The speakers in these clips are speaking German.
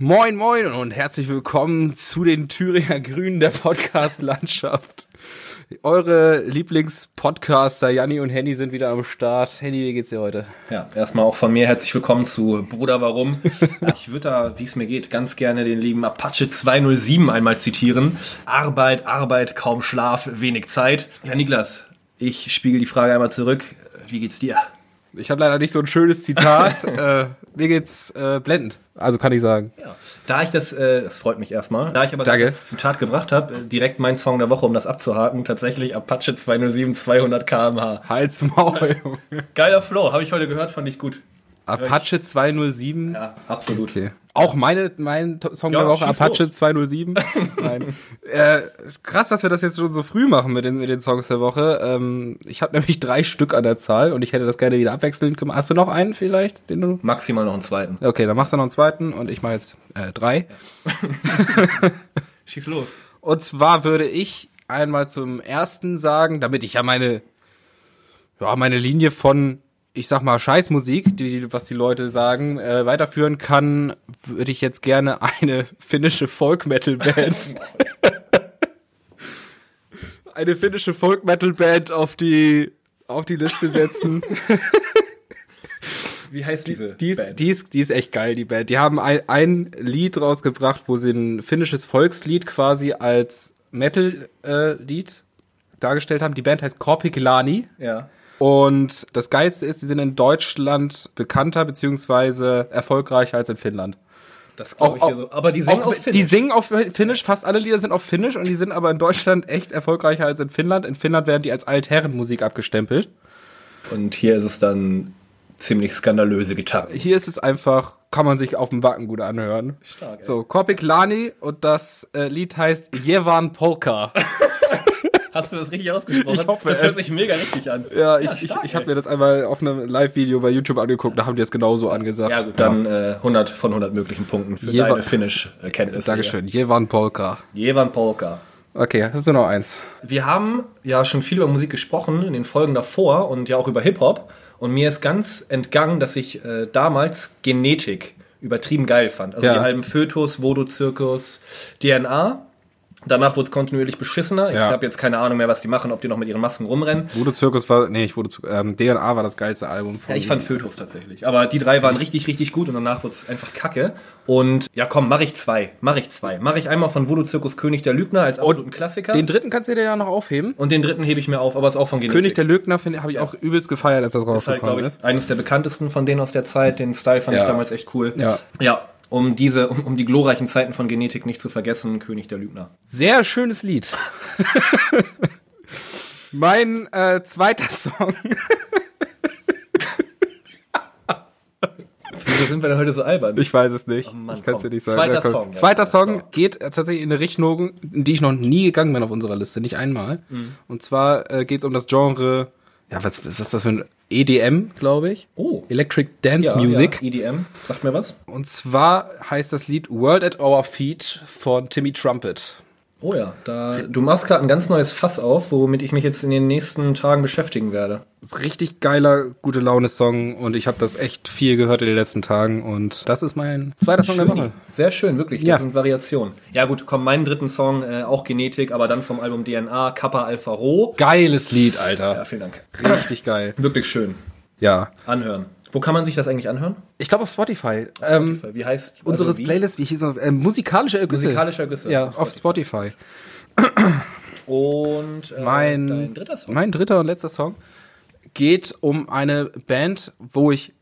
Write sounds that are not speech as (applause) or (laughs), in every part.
Moin, moin und herzlich willkommen zu den Thüringer Grünen der Podcast-Landschaft. Eure Lieblingspodcaster Janni und Henny sind wieder am Start. Henny, wie geht's dir heute? Ja, erstmal auch von mir herzlich willkommen zu Bruder Warum. (laughs) Ich würde da, wie es mir geht, ganz gerne den lieben Apache 207 einmal zitieren. Arbeit, Arbeit, kaum Schlaf, wenig Zeit. Ja, Niklas, ich spiegel die Frage einmal zurück. Wie geht's dir? Ich habe leider nicht so ein schönes Zitat. (laughs) äh, mir geht's äh, blendend. Also kann ich sagen. Ja. Da ich das, äh, das freut mich erstmal. Da ich aber Danke. das Zitat gebracht habe, äh, direkt mein Song der Woche, um das abzuhaken, tatsächlich Apache 207 200 km/h. Hals Maul. (laughs) Geiler Flow, habe ich heute gehört, fand ich gut. Apache 207. Ja, absolut. Okay. Auch meine, mein Song Ja, der Woche, Apache los. (laughs) 207. Nein. Äh, krass, dass wir das jetzt schon so früh machen mit den, mit den Songs der Woche. Ähm, ich habe nämlich drei Stück an der Zahl und ich hätte das gerne wieder abwechselnd gemacht. Hast du noch einen vielleicht? Den du Maximal noch einen zweiten. okay, dann machst du noch einen zweiten und ich mache jetzt äh, drei. (laughs) Schieß los. Und zwar würde ich einmal zum ersten sagen, damit ich ja meine, ja, meine Linie von, ich sag mal, Scheißmusik, die, was die Leute sagen, äh, weiterführen kann, würde ich jetzt gerne eine finnische Folk-Metal-Band. (laughs) eine finnische Folk-Metal-Band auf die, auf die Liste setzen. (laughs) Wie heißt diese Die ist, Band? die, ist, die ist echt geil, die Band. Die haben ein, ein Lied rausgebracht, wo sie ein finnisches Volkslied quasi als Metal-Lied dargestellt haben. Die Band heißt Korpiklani. ja. Und das Geilste ist, sie sind in Deutschland bekannter beziehungsweise erfolgreicher als in Finnland. Das glaube ich Auch- hier so. Aber die singen Auch, auf Die Finnisch. singen auf Finnisch, fast alle Lieder sind auf Finnisch und die sind aber in Deutschland echt erfolgreicher als in Finnland. In Finnland werden die als Altherrenmusik abgestempelt. Und hier ist es dann ziemlich skandalöse Gitarre. Hier ist es einfach, kann man sich auf dem Wacken gut anhören. Stark, ey. So, Korpik Lani und das äh, Lied heißt Jevan Polka. (laughs) Hast du das richtig ausgesprochen? Ich hoffe das hört es. sich mega richtig an. Ja, ich, ich, stark, ich habe ey. mir das einmal auf einem Live-Video bei YouTube angeguckt, da haben die es genauso angesagt. Ja gut, dann äh, 100 von 100 möglichen Punkten für Jewa- deine Finnisch-Kenntnisse. Dankeschön, Jevan Polka. Jevan Polka. Okay, hast du noch eins? Wir haben ja schon viel über Musik gesprochen in den Folgen davor und ja auch über Hip-Hop. Und mir ist ganz entgangen, dass ich äh, damals Genetik übertrieben geil fand. Also Ja. die Alben Fötus, Voodoo Zirkus, DNA. Danach wurde es kontinuierlich beschissener. Ich Ja. habe jetzt keine Ahnung mehr, was die machen, ob die noch mit ihren Masken rumrennen. Voodoo Zirkus war, nee, ich Zirkus, ähm, DNA war das geilste Album von Ja, ich fand Fötus tatsächlich. Aber die drei waren richtig, richtig gut und danach wurde es einfach kacke. Und ja, komm, mach ich zwei. Mach ich zwei. Mach ich einmal von Voodoo Zirkus König der Lügner als absoluten Klassiker. Den dritten kannst du dir ja noch aufheben. und den dritten hebe ich mir auf, aber ist auch von Genetik. König der Lügner finde habe ich auch übelst gefeiert, als das ist halt, rausgekommen ich, ist. eines der bekanntesten von denen aus der Zeit. Den Style fand Ja. ich damals echt cool. Ja. Ja, um diese, um, um die glorreichen Zeiten von Genetik nicht zu vergessen, König der Lügner. Sehr schönes Lied. (laughs) mein äh, zweiter Song. (laughs) Wieso sind wir denn heute so albern? Ich weiß es nicht. Mann, ich kann es dir nicht sagen. Zweiter Ja. Song, ja. Zweiter Song So. geht tatsächlich in eine Richtung, in die ich noch nie gegangen bin auf unserer Liste, nicht einmal. Mhm. Und zwar äh, geht es um das Genre, ja, was, was ist das für ein EDM, glaube ich? Oh. Electric Dance ja, Music. Ja, EDM, sagt mir was? Und zwar heißt das Lied World at Our Feet von Timmy Trumpet. Oh ja, da, du machst gerade ein ganz neues Fass auf, womit ich mich jetzt in den nächsten Tagen beschäftigen werde. Das ist ein richtig geiler, gute Laune-Song und ich habe das echt viel gehört in den letzten Tagen und das ist mein zweiter Song der Woche. Sehr schön, wirklich. Ja. Das sind Variationen. Ja gut, komm, meinen dritten Song, äh, auch Genetik, aber dann vom Album DNA, Kappa Alpha Rho. Geiles Lied, Alter. Ja, vielen Dank. Richtig geil. Wirklich schön. Ja. Anhören. Wo kann man sich das eigentlich anhören? Ich glaube auf Spotify. Ähm, Wie heißt unseres also wie? Playlist, wie hieß es? Äh, musikalische Ergüsse. Musikalischer Ergüsse. Ja, Auf auf Spotify. Und äh, Mein, dritter Song. mein dritter und letzter Song geht um eine Band, wo ich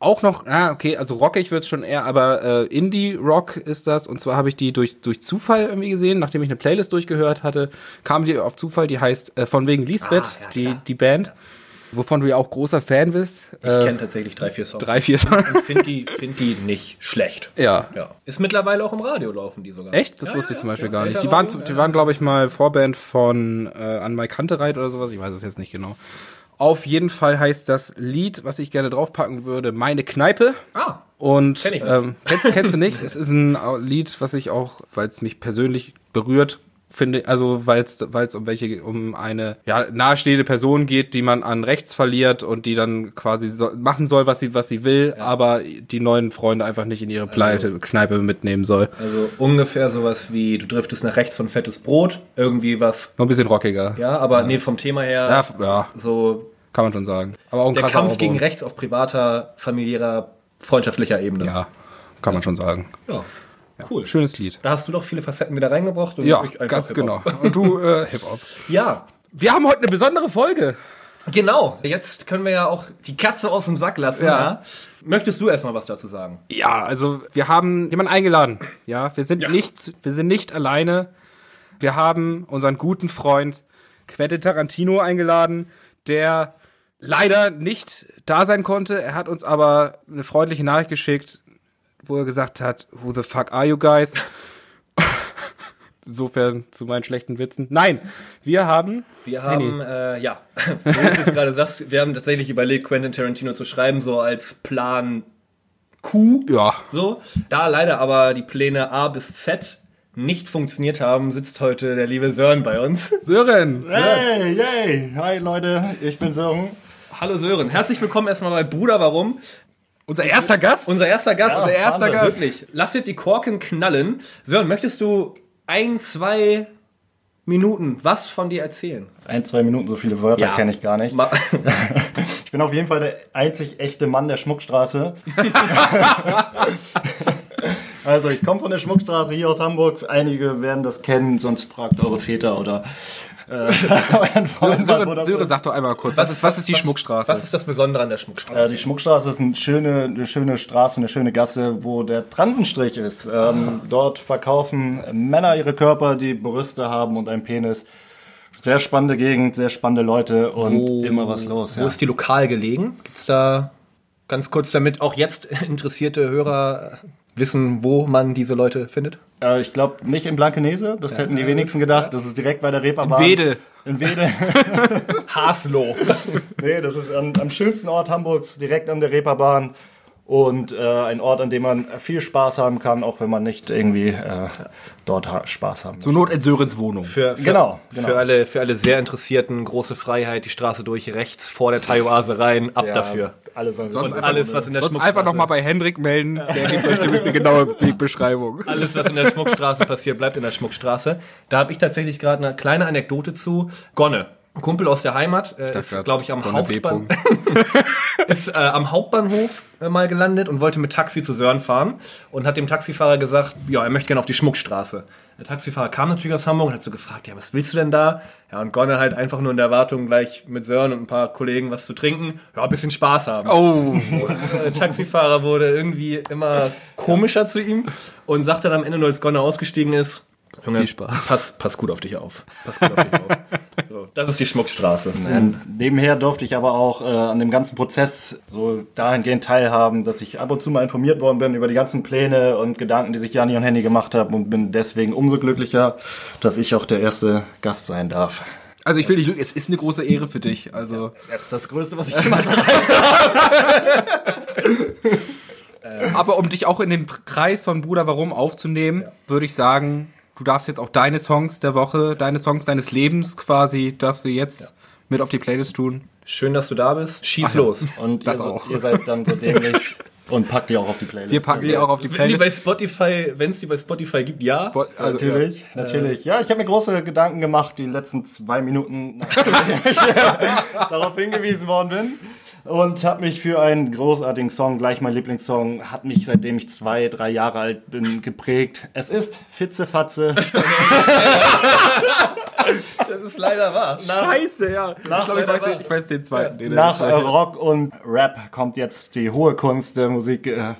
auch noch, ah, okay, also rockig wird's schon eher, aber äh, Indie-Rock ist das. Und zwar habe ich die durch, durch Zufall irgendwie gesehen, nachdem ich eine Playlist durchgehört hatte, kam die auf Zufall, die heißt äh, von wegen Lisbeth, Ah, ja, die, klar. die Band, wovon du ja auch großer Fan bist. Ich Äh, kenne tatsächlich drei, vier Songs. drei, vier Songs. Und finde die, find die nicht schlecht. Ja. Ja. Ist mittlerweile auch im Radio laufen, die sogar. Echt? Das Ja, wusste ja, ich zum Beispiel gar nicht. Die waren, die waren, glaube ich, mal Vorband von äh, An Mike Kantereit oder sowas. Ich weiß es jetzt nicht genau. Auf jeden Fall heißt das Lied, was ich gerne draufpacken würde, Meine Kneipe. Ah, Und Kenn ähm, kennst, kennst du nicht? es ist ein Lied, was ich auch, weil es mich persönlich berührt, finde also weil es weil es um welche um eine ja nahestehende Person geht, die man an rechts verliert und die dann quasi so, machen soll, was sie was sie will, aber die neuen Freunde einfach nicht in ihre Pleite Kneipe mitnehmen soll. Also ungefähr sowas wie, du driftest nach rechts von fettes Brot, irgendwie was, Noch ein bisschen rockiger. ja, aber nee, vom Thema her, Ja, ja, so kann man schon sagen. Aber auch ein der Kampf Aufbau. gegen rechts auf privater, familiärer, freundschaftlicher Ebene. Ja, kann man schon sagen. ja. Cool. Schönes Lied. Da hast du doch viele Facetten wieder reingebracht. Und Ja, ganz Hip-Hop. genau. (laughs) Und du äh, Hip Hop. Ja, Wir haben heute eine besondere Folge. genau. Jetzt können wir ja auch die Katze aus dem Sack lassen. Ja. Ja. Möchtest du erstmal was dazu sagen? Ja, also wir haben jemanden eingeladen. Ja, wir sind Ja. nicht, wir sind nicht alleine. Wir haben unseren guten Freund Quentin Tarantino eingeladen, der leider nicht da sein konnte. Er hat uns aber eine freundliche Nachricht geschickt, wo er gesagt hat, who the fuck are you guys? (laughs) Insofern zu meinen schlechten Witzen. Nein, wir haben Wir haben, äh, ja, (laughs) du es jetzt gerade sagst, wir haben tatsächlich überlegt, Quentin Tarantino zu schreiben, so als Plan Q. ja, So. Da leider aber die Pläne A bis Z nicht funktioniert haben, sitzt heute der liebe Sören bei uns. Sören. Hey, yay! Hi Leute, ich bin Sören. Hallo Sören, herzlich willkommen erstmal bei Bruder Warum. Unser erster Gast. Unser erster Gast. Ja, unser erster Wahnsinn. Gast. Wirklich. Lasst die Korken knallen. Sören, möchtest du ein, zwei Minuten was von dir erzählen? Ein, zwei Minuten, so viele Wörter Ja. kenne ich gar nicht. Ma (laughs) Ich bin auf jeden Fall der einzig echte Mann der Schmuckstraße. (laughs) also ich komme von der Schmuckstraße hier aus Hamburg. Einige werden das kennen, sonst fragt eure Väter oder äh, (laughs) Sören, Sören, Sören sag doch einmal kurz, was ist, was ist die Schmuckstraße? was ist das Besondere an der Schmuckstraße? Äh, die Schmuckstraße ist eine schöne, eine schöne Straße, eine schöne Gasse, wo der Transenstrich ist. Ähm, dort verkaufen Männer ihre Körper, die Brüste haben und einen Penis. Sehr spannende Gegend, sehr spannende Leute und Wo- immer was los. Wo Ja. ist die lokal gelegen? Gibt's da ganz kurz damit auch jetzt (laughs) interessierte Hörer wissen, wo man diese Leute findet? Äh, ich glaube nicht in Blankenese, das hätten die wenigsten gedacht. Das ist direkt bei der Reeperbahn. Wedel. In Wedel. (laughs) Haslo. nee, das ist am, am schönsten Ort Hamburgs, direkt an der Reeperbahn. Und äh, ein Ort, an dem man viel Spaß haben kann, auch wenn man nicht irgendwie äh, dort ha Spaß haben Zur Not in Sörens Wohnung. Für, für, Genau, genau. Für, alle, für alle sehr Interessierten, große Freiheit, die Straße durch, rechts vor der Thai-Oase rein, ab Ja, dafür. Alles, alles, Und alles, was in der Sonst Schmuckstraße einfach nochmal bei Hendrik melden, der (laughs) gibt euch eine, eine genaue Wegbeschreibung. Alles, was in der Schmuckstraße passiert, bleibt in der Schmuckstraße. Da habe ich tatsächlich gerade eine kleine Anekdote zu. Gonne, ein Kumpel aus der Heimat, äh, ist, glaube ich, am, Gonne W. Hauptbahn (laughs) ist äh, am Hauptbahnhof äh, mal gelandet und wollte mit Taxi zu Sören fahren und hat dem Taxifahrer gesagt, ja, er möchte gerne auf die Schmuckstraße. Der Taxifahrer kam natürlich aus Hamburg und hat so gefragt, ja, was willst du denn da? Ja, und Gonne halt einfach nur in der Erwartung, gleich mit Sören und ein paar Kollegen was zu trinken, ja, ein bisschen Spaß haben. Oh, (laughs) Der Taxifahrer wurde irgendwie immer komischer zu ihm und sagte dann am Ende, nur als Gonne ausgestiegen ist, Junge, Viel Spaß. Pass, pass gut auf dich auf. Pass gut auf dich (laughs) auf. Das ist die Schmuckstraße. Und nebenher durfte ich aber auch äh, an dem ganzen Prozess so dahingehend teilhaben, dass ich ab und zu mal informiert worden bin über die ganzen Pläne und Gedanken, die sich Jani und Henny gemacht haben und bin deswegen umso glücklicher, dass ich auch der erste Gast sein darf. also ich will dich es ist eine große Ehre für dich. Also, Das ist das Größte, was ich jemals erreicht (laughs) aber um dich auch in den Kreis von Bruder Warum aufzunehmen, würde ich sagen, du darfst jetzt auch deine Songs der Woche, deine Songs deines Lebens quasi, darfst du jetzt mit auf die Playlist tun. Schön, dass du da bist. Schieß los. Und Das ihr, auch. ihr seid dann so dämlich (laughs) und packt die auch auf die Playlist. Wir packen die auch auf die Wenn die bei Playlist. Spotify, wenn es die bei Spotify gibt, ja. Spot- also, Natürlich, natürlich. Ja, ich habe mir große Gedanken gemacht, die letzten zwei Minuten, nachdem (laughs) ich (laughs) darauf hingewiesen worden bin. Und habe mich für einen großartigen Song, gleich mein Lieblingssong, hat mich seitdem ich zwei, drei Jahre alt bin geprägt. Es ist Fitzefatze. (laughs) Das ist leider wahr. Scheiße, ja. Ich, glaub, ich, weiß, den- ich weiß den zweiten. Den Nach der- Rock und Rap kommt jetzt die hohe Kunst der Musikindustrie äh,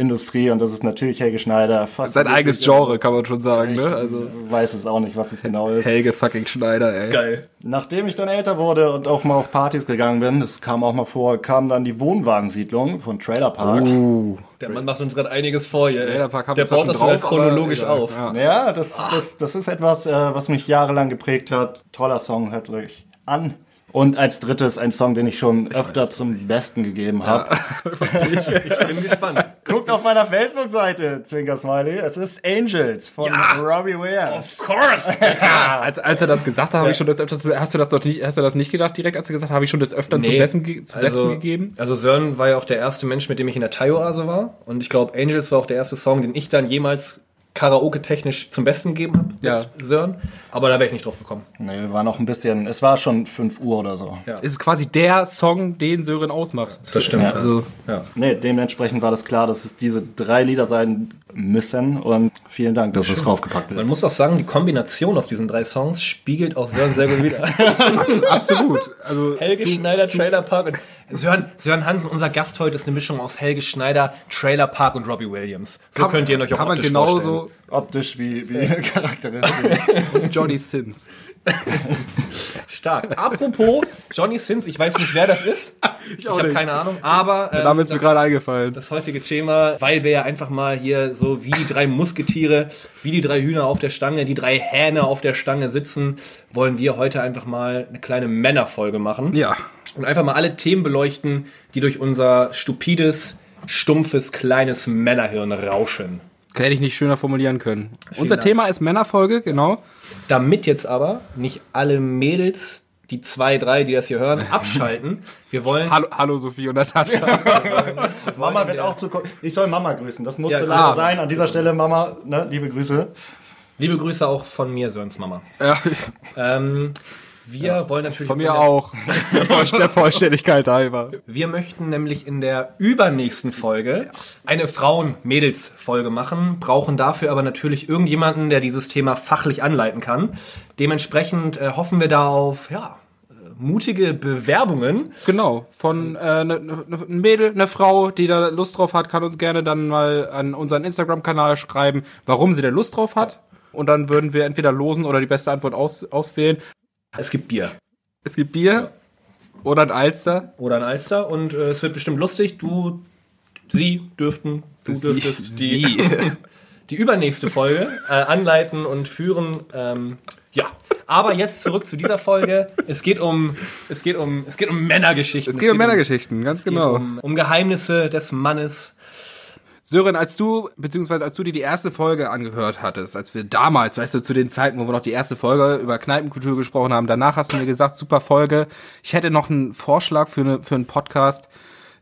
Industrie und das ist natürlich Helge Schneider. Fast sein eigenes Genre, kann man schon sagen, ne? Also, weiß es auch nicht, was es genau ist. Helge fucking Schneider, ey. Geil. Nachdem ich dann älter wurde und auch mal auf Partys gegangen bin, das kam auch mal vor, kam dann die Wohnwagensiedlung von Trailer Park. Uh. Der Mann macht uns gerade einiges vor hier. ey. Der baut das drauf, chronologisch aber auf. Ja. Ja, das, das, das ist etwas, äh, was mich jahrelang geprägt hat. Toller Song, hört euch an. Und als drittes ein Song, den ich schon öfter zum Besten gegeben habe. (laughs) Ich bin (laughs) gespannt. Guckt auf meiner Facebook-Seite, Zwinker Smiley. Es ist Angels von Robbie Williams. course! (laughs) Als, als er das gesagt hat, habe ich schon das öfters, hast du das doch nicht, hast du das nicht gedacht direkt, als er gesagt hat, habe ich schon das öfter zum, Nee. Besten, ge- zum Also, Besten gegeben? also Sören war ja auch der erste Mensch, mit dem ich in der Thai-Oase war. Und ich glaube, Angels war auch der erste Song, den ich dann jemals Karaoke-technisch zum Besten gegeben habe. Ja. Mit Sören. Aber da wäre ich nicht drauf gekommen. Nee, wir waren noch ein bisschen, es war schon 5 Uhr oder so. Ja. Es ist quasi der Song, den Sören ausmacht. Das stimmt. Ja. Also, Ja. Nee, dementsprechend war das klar, dass es diese drei Lieder sein müssen. Und vielen Dank, dass es draufgepackt Man wird. muss auch sagen, die Kombination aus diesen drei Songs spiegelt auch Sören sehr gut wieder. absolut. Also, (laughs) Helge zu- Schneider, Trailer Park und Sören, Sören Hansen, unser Gast heute, ist eine Mischung aus Helge Schneider, Trailer Park und Robbie Williams. So kann, könnt ihr ihn euch auch Kann man genauso vorstellen. Optisch wie, wie (laughs) Charakteristik. Johnny Sins. Stark. Apropos Johnny Sins, ich weiß nicht, wer das ist. (laughs) Ich, auch habe nicht. keine Ahnung, aber Der ähm, Name ist mir gerade eingefallen. das heutige Thema, weil wir ja einfach mal hier so wie die drei Musketiere, wie die drei Hühner auf der Stange, die drei Hähne auf der Stange sitzen, wollen wir heute einfach mal eine kleine Männerfolge machen. Ja. Und einfach mal alle Themen beleuchten, die durch unser stupides, stumpfes, kleines Männerhirn rauschen. Hätte ich nicht schöner formulieren können. Unser Dank. Thema ist Männerfolge, genau. Damit jetzt aber nicht alle Mädels, die zwei, drei, die das hier hören, (laughs) abschalten. Wir wollen Hallo, hallo Sophie und Natascha. (laughs) Mama wird auch zu. Ich soll Mama grüßen. Das musste Ja, leider sein. An dieser Stelle, Mama, ne, liebe Grüße. liebe Grüße auch von mir, Sörens Mama. ja, Ähm, wir wollen natürlich von mir auch. (laughs) Der Voll- Der Vollständigkeit halber. Wir möchten nämlich in der übernächsten Folge eine Frauen-Mädels-Folge machen, brauchen dafür aber natürlich irgendjemanden, der dieses Thema fachlich anleiten kann. Dementsprechend äh, hoffen wir da auf ja, äh, mutige Bewerbungen. Genau, von äh, ne, ne, ein Mädel, eine Frau, die da Lust drauf hat, kann uns gerne dann mal an unseren Instagram-Kanal schreiben, warum sie da Lust drauf hat. Und dann würden wir entweder losen oder die beste Antwort aus, auswählen. Es gibt Bier Es gibt Bier oder ein Alster. oder ein Alster und äh, es wird bestimmt lustig. Du, sie dürften, du Sie- dürftest die, sie. (laughs) die übernächste Folge äh, anleiten und führen. Ähm, ja, aber jetzt zurück zu dieser Folge. Es geht um, es geht um, es geht um Männergeschichten. Es geht um Männergeschichten, ganz Es geht genau. um, um Geheimnisse des Mannes. Sören, als du, beziehungsweise als du dir die erste Folge angehört hattest, als wir damals, weißt du, zu den Zeiten, wo wir noch die erste Folge über Kneipenkultur gesprochen haben, danach hast du mir gesagt, super Folge. Ich hätte noch einen Vorschlag für, eine, für einen Podcast.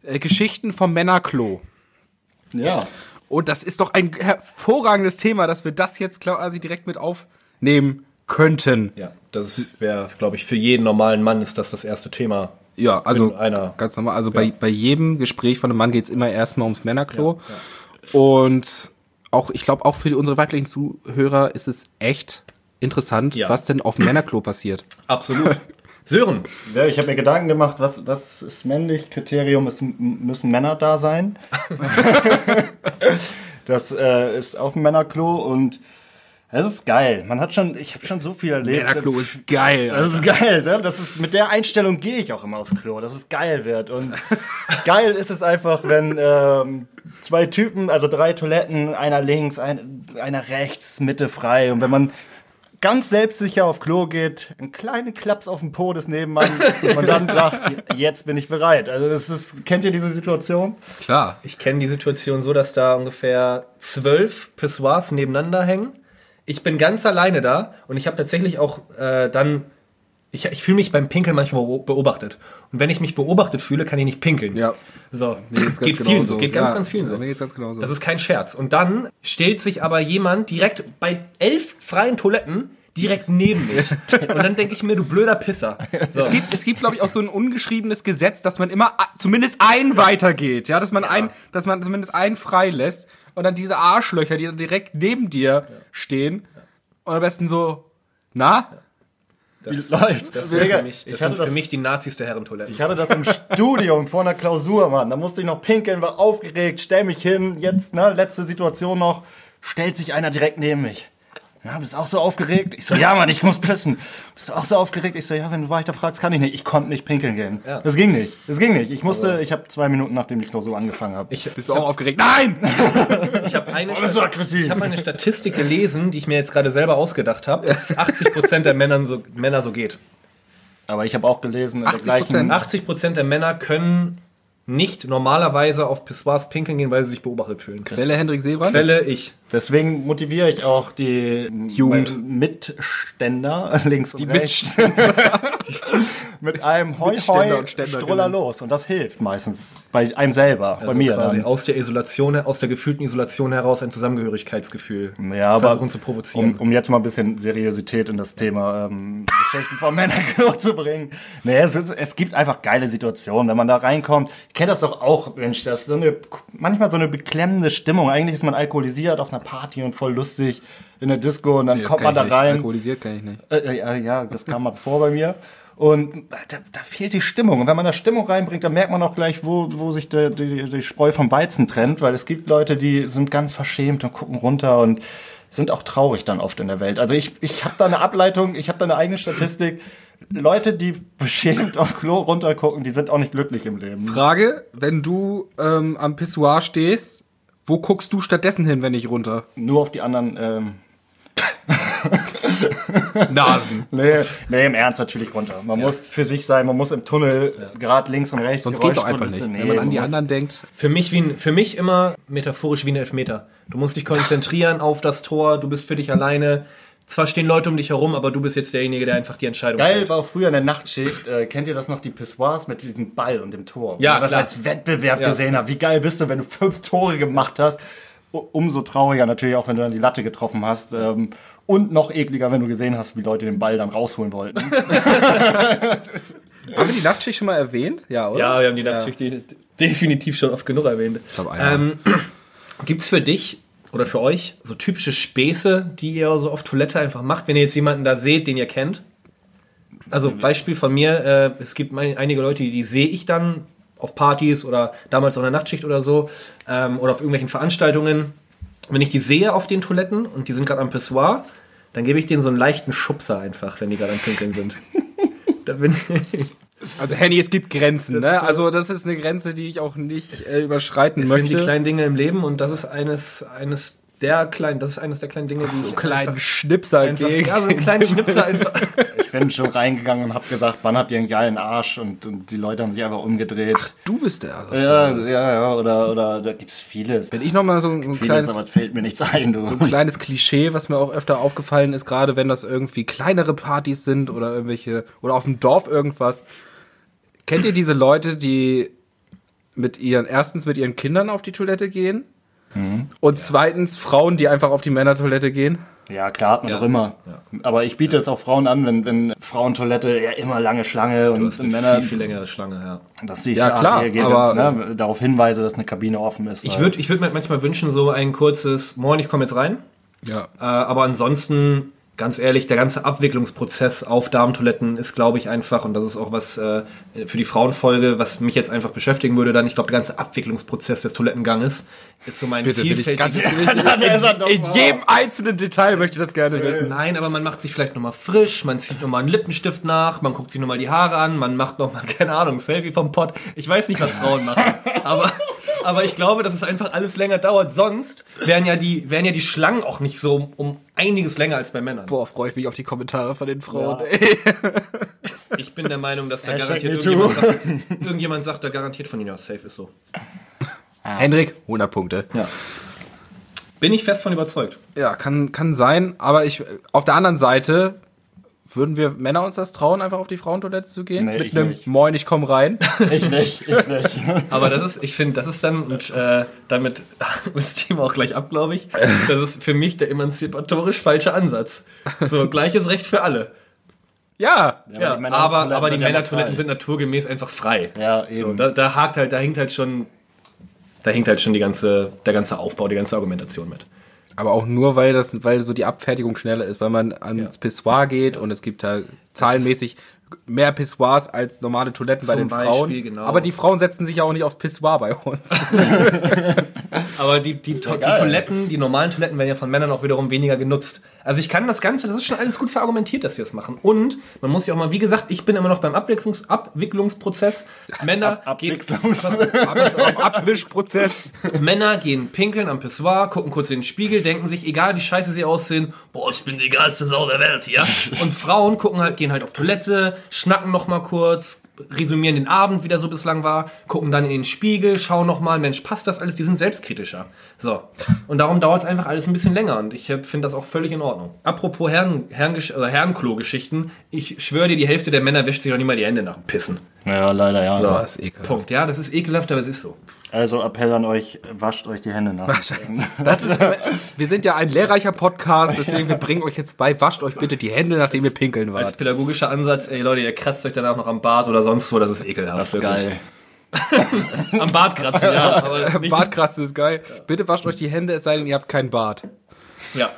Äh, Geschichten vom Männerklo. Ja. Und das ist doch ein hervorragendes Thema, dass wir das jetzt quasi direkt mit aufnehmen könnten. Ja, das wäre, glaube ich, für jeden normalen Mann ist das das erste Thema. Ja, also ganz normal. Also bei, bei jedem Gespräch von einem Mann geht's immer erstmal ums Männerklo. Und auch, ich glaube, auch für unsere weiblichen Zuhörer ist es echt interessant, Ja. was denn auf dem Männerklo passiert. Absolut. (laughs) Sören, Ja, ich habe mir Gedanken gemacht, was, was ist männlich? Kriterium ist, müssen Männer da sein. (laughs) (laughs) das äh, ist auf dem Männerklo und es ist geil. Man hat schon, ich habe schon so viel erlebt. Männerklo ist geil. Das ist geil, das ist mit der Einstellung gehe ich auch immer aufs Klo, dass es geil wird. Und (laughs) geil ist es einfach, wenn ähm, zwei Typen, also drei Toiletten, einer links, ein, einer rechts, Mitte frei. Und wenn man ganz selbstsicher auf Klo geht, einen kleinen Klaps auf den Po des Nebenmann (laughs) und dann sagt, jetzt bin ich bereit. Also das ist, kennt ihr diese Situation? Klar. ich kenne die Situation so, dass da ungefähr zwölf Pissoirs nebeneinander hängen. Ich bin ganz alleine da und ich habe tatsächlich auch äh, dann, ich, ich fühle mich beim Pinkeln manchmal beo- beobachtet. Und wenn ich mich beobachtet fühle, kann ich nicht pinkeln. Ja. So, Mir geht's ganz geht vielen so, geht ganz, Ja, ganz vielen so. Mir geht's ganz genauso. Das ist kein Scherz. Und dann stellt sich aber jemand direkt bei elf freien Toiletten direkt neben mich. (laughs) Und dann denke ich mir, du blöder Pisser. So. Es gibt, es gibt, glaube ich, auch so ein ungeschriebenes Gesetz, dass man immer zumindest ein weitergeht, ja, dass man ein, dass man zumindest einen freilässt und dann diese Arschlöcher, die dann direkt neben dir stehen und am besten so, na, das, Läuft. das, sind für mich, ich das sind für das- mich die Nazis der Herrentoiletten. Ich hatte das im Studium vor einer Klausur, Mann. Da musste ich noch pinkeln, war aufgeregt, stell mich hin, jetzt, ne, letzte Situation noch, stellt sich einer direkt neben mich. Ja, bist auch so aufgeregt? Ich so, ja, Mann, ich muss pissen. Bist du auch so aufgeregt? Ich so, ja, wenn du weiter fragst, kann ich nicht. Ich konnte nicht pinkeln gehen. Ja. Das ging nicht. Das ging nicht. Ich musste, ich habe zwei Minuten, nachdem die Klausur angefangen habe. Ich, bist du auch aufgeregt? Nein! ich habe eine, (laughs) das ist so aggressiv. ich hab eine Statistik gelesen, die ich mir jetzt gerade selber ausgedacht habe, dass 80% der Männern so, Männer so geht. Aber ich habe auch gelesen, in der 80%? gleichen 80 Prozent der Männer können nicht normalerweise auf Pissoirs pinkeln gehen, weil sie sich beobachtet fühlen. Quelle Hendrik Seebrand? Quelle ich. Deswegen motiviere ich auch die Jugend. Mitständer (laughs) links Die und rechts (laughs) mit einem Hoi Hoi. Struller los. Und das hilft meistens bei einem selber, bei mir. Also quasi Dann. aus der Isolation, aus der gefühlten Isolation heraus ein Zusammengehörigkeitsgefühl. Ja, aber versuchen zu provozieren. Um, um jetzt mal ein bisschen Seriosität in das Thema ähm, Geschichten von (laughs) Männern zu bringen. Nee, es, ist, es gibt einfach geile Situationen, wenn man da reinkommt. Ich kenne das doch auch, Mensch, das ist so eine, manchmal so eine beklemmende Stimmung. Eigentlich ist man alkoholisiert auf einer Party und voll lustig in der Disco und dann Nee, kommt man da ich nicht. rein. Alkoholisiert kann ich nicht. Äh, äh, ja, das kam mal vor bei mir. Und da, da fehlt die Stimmung. Und wenn man da Stimmung reinbringt, dann merkt man auch gleich, wo, wo sich der, die, die Spreu vom Weizen trennt. Weil es gibt Leute, die sind ganz verschämt und gucken runter und sind auch traurig dann oft in der Welt. Also ich, ich habe da eine Ableitung, ich habe da eine eigene Statistik. Leute, die beschämt auf Klo runtergucken, die sind auch nicht glücklich im Leben. Frage, wenn du ähm, am Pissoir stehst, wo guckst du stattdessen hin, wenn ich runter? Nur auf die anderen... Ähm, (laughs) Nasen. nee, nee, im Ernst natürlich runter. Man muss für sich sein, man muss im Tunnel gerade links und rechts. Sonst geht's auch einfach nicht. Nee, wenn man an die anderen denkt. Für mich, wie ein, für mich immer metaphorisch wie ein Elfmeter. Du musst dich konzentrieren auf das Tor, du bist für dich alleine. Zwar stehen Leute um dich herum, aber du bist jetzt derjenige, der einfach die Entscheidung Geil fällt. war auch früher in der Nachtschicht. Äh, kennt ihr das noch, die Pissoirs mit diesem Ball und dem Tor? Ja, man das klar. als Wettbewerb Ja. gesehen hat. Wie geil bist du, wenn du fünf Tore gemacht hast? Umso trauriger natürlich auch, wenn du dann die Latte getroffen hast. Ähm, und noch ekliger, wenn du gesehen hast, wie Leute den Ball dann rausholen wollten. (laughs) Haben wir die Nachtschicht schon mal erwähnt? Ja, oder? Ja, wir haben die Nachtschicht de- definitiv schon oft genug erwähnt. glaub, einmal. ähm, (clears throat) gibt's für dich oder für euch so typische Späße, die ihr so auf Toilette einfach macht, wenn ihr jetzt jemanden da seht, den ihr kennt? Also Beispiel von mir, äh, es gibt einige Leute, die, die sehe ich dann auf Partys oder damals auf einer Nachtschicht oder so ähm, oder auf irgendwelchen Veranstaltungen. Wenn ich die sehe auf den Toiletten und die sind gerade am Pissoir, dann gebe ich denen so einen leichten Schubser einfach, wenn die gerade am Pinkeln sind. (laughs) da bin ich, Also Henny, es gibt Grenzen, Das ne? so- Also das ist eine Grenze, die ich auch nicht äh, überschreiten Das sind möchte. die kleinen Dinge im Leben und das ist eines, eines der kleinen, das ist eines der kleinen Dinge, die ich kleinen einfach, Schnipser einfach, gegen. ja, so einen kleinen Schnipsel einfach. (laughs) ich bin schon reingegangen und hab gesagt, wann habt ihr einen geilen Arsch? Und, und die Leute haben sich einfach umgedreht. Du bist der. Also. ja, ja, ja, oder, oder da gibt's vieles. Wenn ich noch mal so ein, Vieles, kleines, aber es fällt mir nichts ein, du. ein kleines Klischee, was mir auch öfter aufgefallen ist, gerade wenn das irgendwie kleinere Partys sind oder irgendwelche oder auf dem Dorf irgendwas. Kennt ihr diese Leute, die mit ihren erstens mit ihren Kindern auf die Toilette gehen und zweitens Frauen, die einfach auf die Männertoilette gehen? Ja, klar, hat man Ja. doch immer. Aber ich biete es auch Frauen an, wenn, wenn Frauentoilette ja immer lange Schlange und Du hast eine Männer, viel, viel längere Schlange, ja. dass ich Ja, klar, hier geht aber- jetzt, ne, darauf hinweise, dass eine Kabine offen ist. Ich würde ich würd mir manchmal wünschen, so ein kurzes Moin, ich komme jetzt rein. Ja. Äh, aber ansonsten, ganz ehrlich, der ganze Abwicklungsprozess auf Darmtoiletten ist, glaube ich, einfach, und das ist auch was äh, für die Frauenfolge, was mich jetzt einfach beschäftigen würde, dann, ich glaube, der ganze Abwicklungsprozess des Toilettenganges ist so mein Bitte, will ich ganz vielfältiges- (laughs) in, in jedem einzelnen Detail möchte ich das gerne wissen. Nein, aber man macht sich vielleicht nochmal frisch, man zieht nochmal einen Lippenstift nach, man guckt sich nochmal die Haare an, man macht nochmal, (laughs) keine Ahnung, ein Selfie vom Pott. Ich weiß nicht, was Frauen machen, aber, aber ich glaube, dass es einfach alles länger dauert. Sonst wären ja die, wären ja die Schlangen auch nicht so um, einiges länger als bei Männern. Boah, freue ich mich auf die Kommentare von den Frauen. Ja. Ich bin der Meinung, dass da Hashtag garantiert irgendjemand sagt, irgendjemand sagt da garantiert von ihnen, ja, safe ist so. Hendrik, 100 Punkte. Bin ich fest von überzeugt. Ja, kann, kann sein, aber ich, auf der anderen Seite, würden wir Männer uns das trauen, einfach auf die Frauentoilette zu gehen? Nee, Mit ich einem nicht. Moin, ich komm rein. (laughs) Ich nicht, ich nicht. (laughs) Aber das ist, ich finde, das ist dann, und äh, damit ist das Thema auch gleich ab, glaube ich, das ist für mich der emanzipatorisch falsche Ansatz. So, (laughs) gleiches Recht für alle. ja. Ja, die aber, aber die Männertoiletten sind naturgemäß einfach frei. Ja, So, eben. da, da hakt halt, da hinkt halt schon, da hinkt halt schon die ganze, der ganze Aufbau, die ganze Argumentation mit. Aber auch nur, weil das, weil so die Abfertigung schneller ist, weil man ans Ja. Pissoir geht und es gibt da zahlenmäßig mehr Pissoirs als normale Toiletten bei Zum den Frauen. Beispiel, genau. Aber die Frauen setzen sich ja auch nicht aufs Pissoir bei uns. (laughs) (laughs) Aber die, die, to die. Toiletten, die normalen Toiletten werden ja von Männern auch wiederum weniger genutzt. Also ich kann das Ganze, das ist schon alles gut verargumentiert, dass sie das machen. Und man muss ja auch mal, wie gesagt, ich bin immer noch beim Abwicklungs Abwicklungsprozess. Männer gehen, Abwechslungs. (laughs) Abwischprozess. Männer gehen pinkeln am Pissoir, gucken kurz in den Spiegel, denken sich, egal wie scheiße sie aussehen, boah, ich bin die geilste Sau der Welt hier. (laughs) Und Frauen gucken halt, gehen halt auf Toilette, schnacken noch mal kurz, resümieren den Abend, wie der so bislang war, gucken dann in den Spiegel, schauen noch mal, Mensch, passt das alles? Die sind selbstkritischer. So. Und darum dauert es einfach alles ein bisschen länger und ich äh, finde das auch völlig in Ordnung. Apropos Herren, Herren, oder Herrenklo-Geschichten, ich schwöre dir, die Hälfte der Männer wäscht sich noch nicht mal die Hände nach dem Pissen. Ja, leider ja. Das ist ekelhaft. Punkt. Ja, das ist ekelhaft, aber es ist so. Also Appell an euch, wascht euch die Hände nach. Das ist, wir sind ja ein lehrreicher Podcast, deswegen wir bringen euch jetzt bei, wascht euch bitte die Hände, nachdem ihr pinkeln Als wart. pädagogischer Ansatz, ey Leute, ihr kratzt euch danach noch am Bart oder sonst wo, das ist ekelhaft. Das ist geil. (laughs) Am Bart kratzen, ja. Aber (laughs) nicht, Bartkratzen ist geil. Bitte wascht euch die Hände, es sei denn, ihr habt keinen Bart. ja.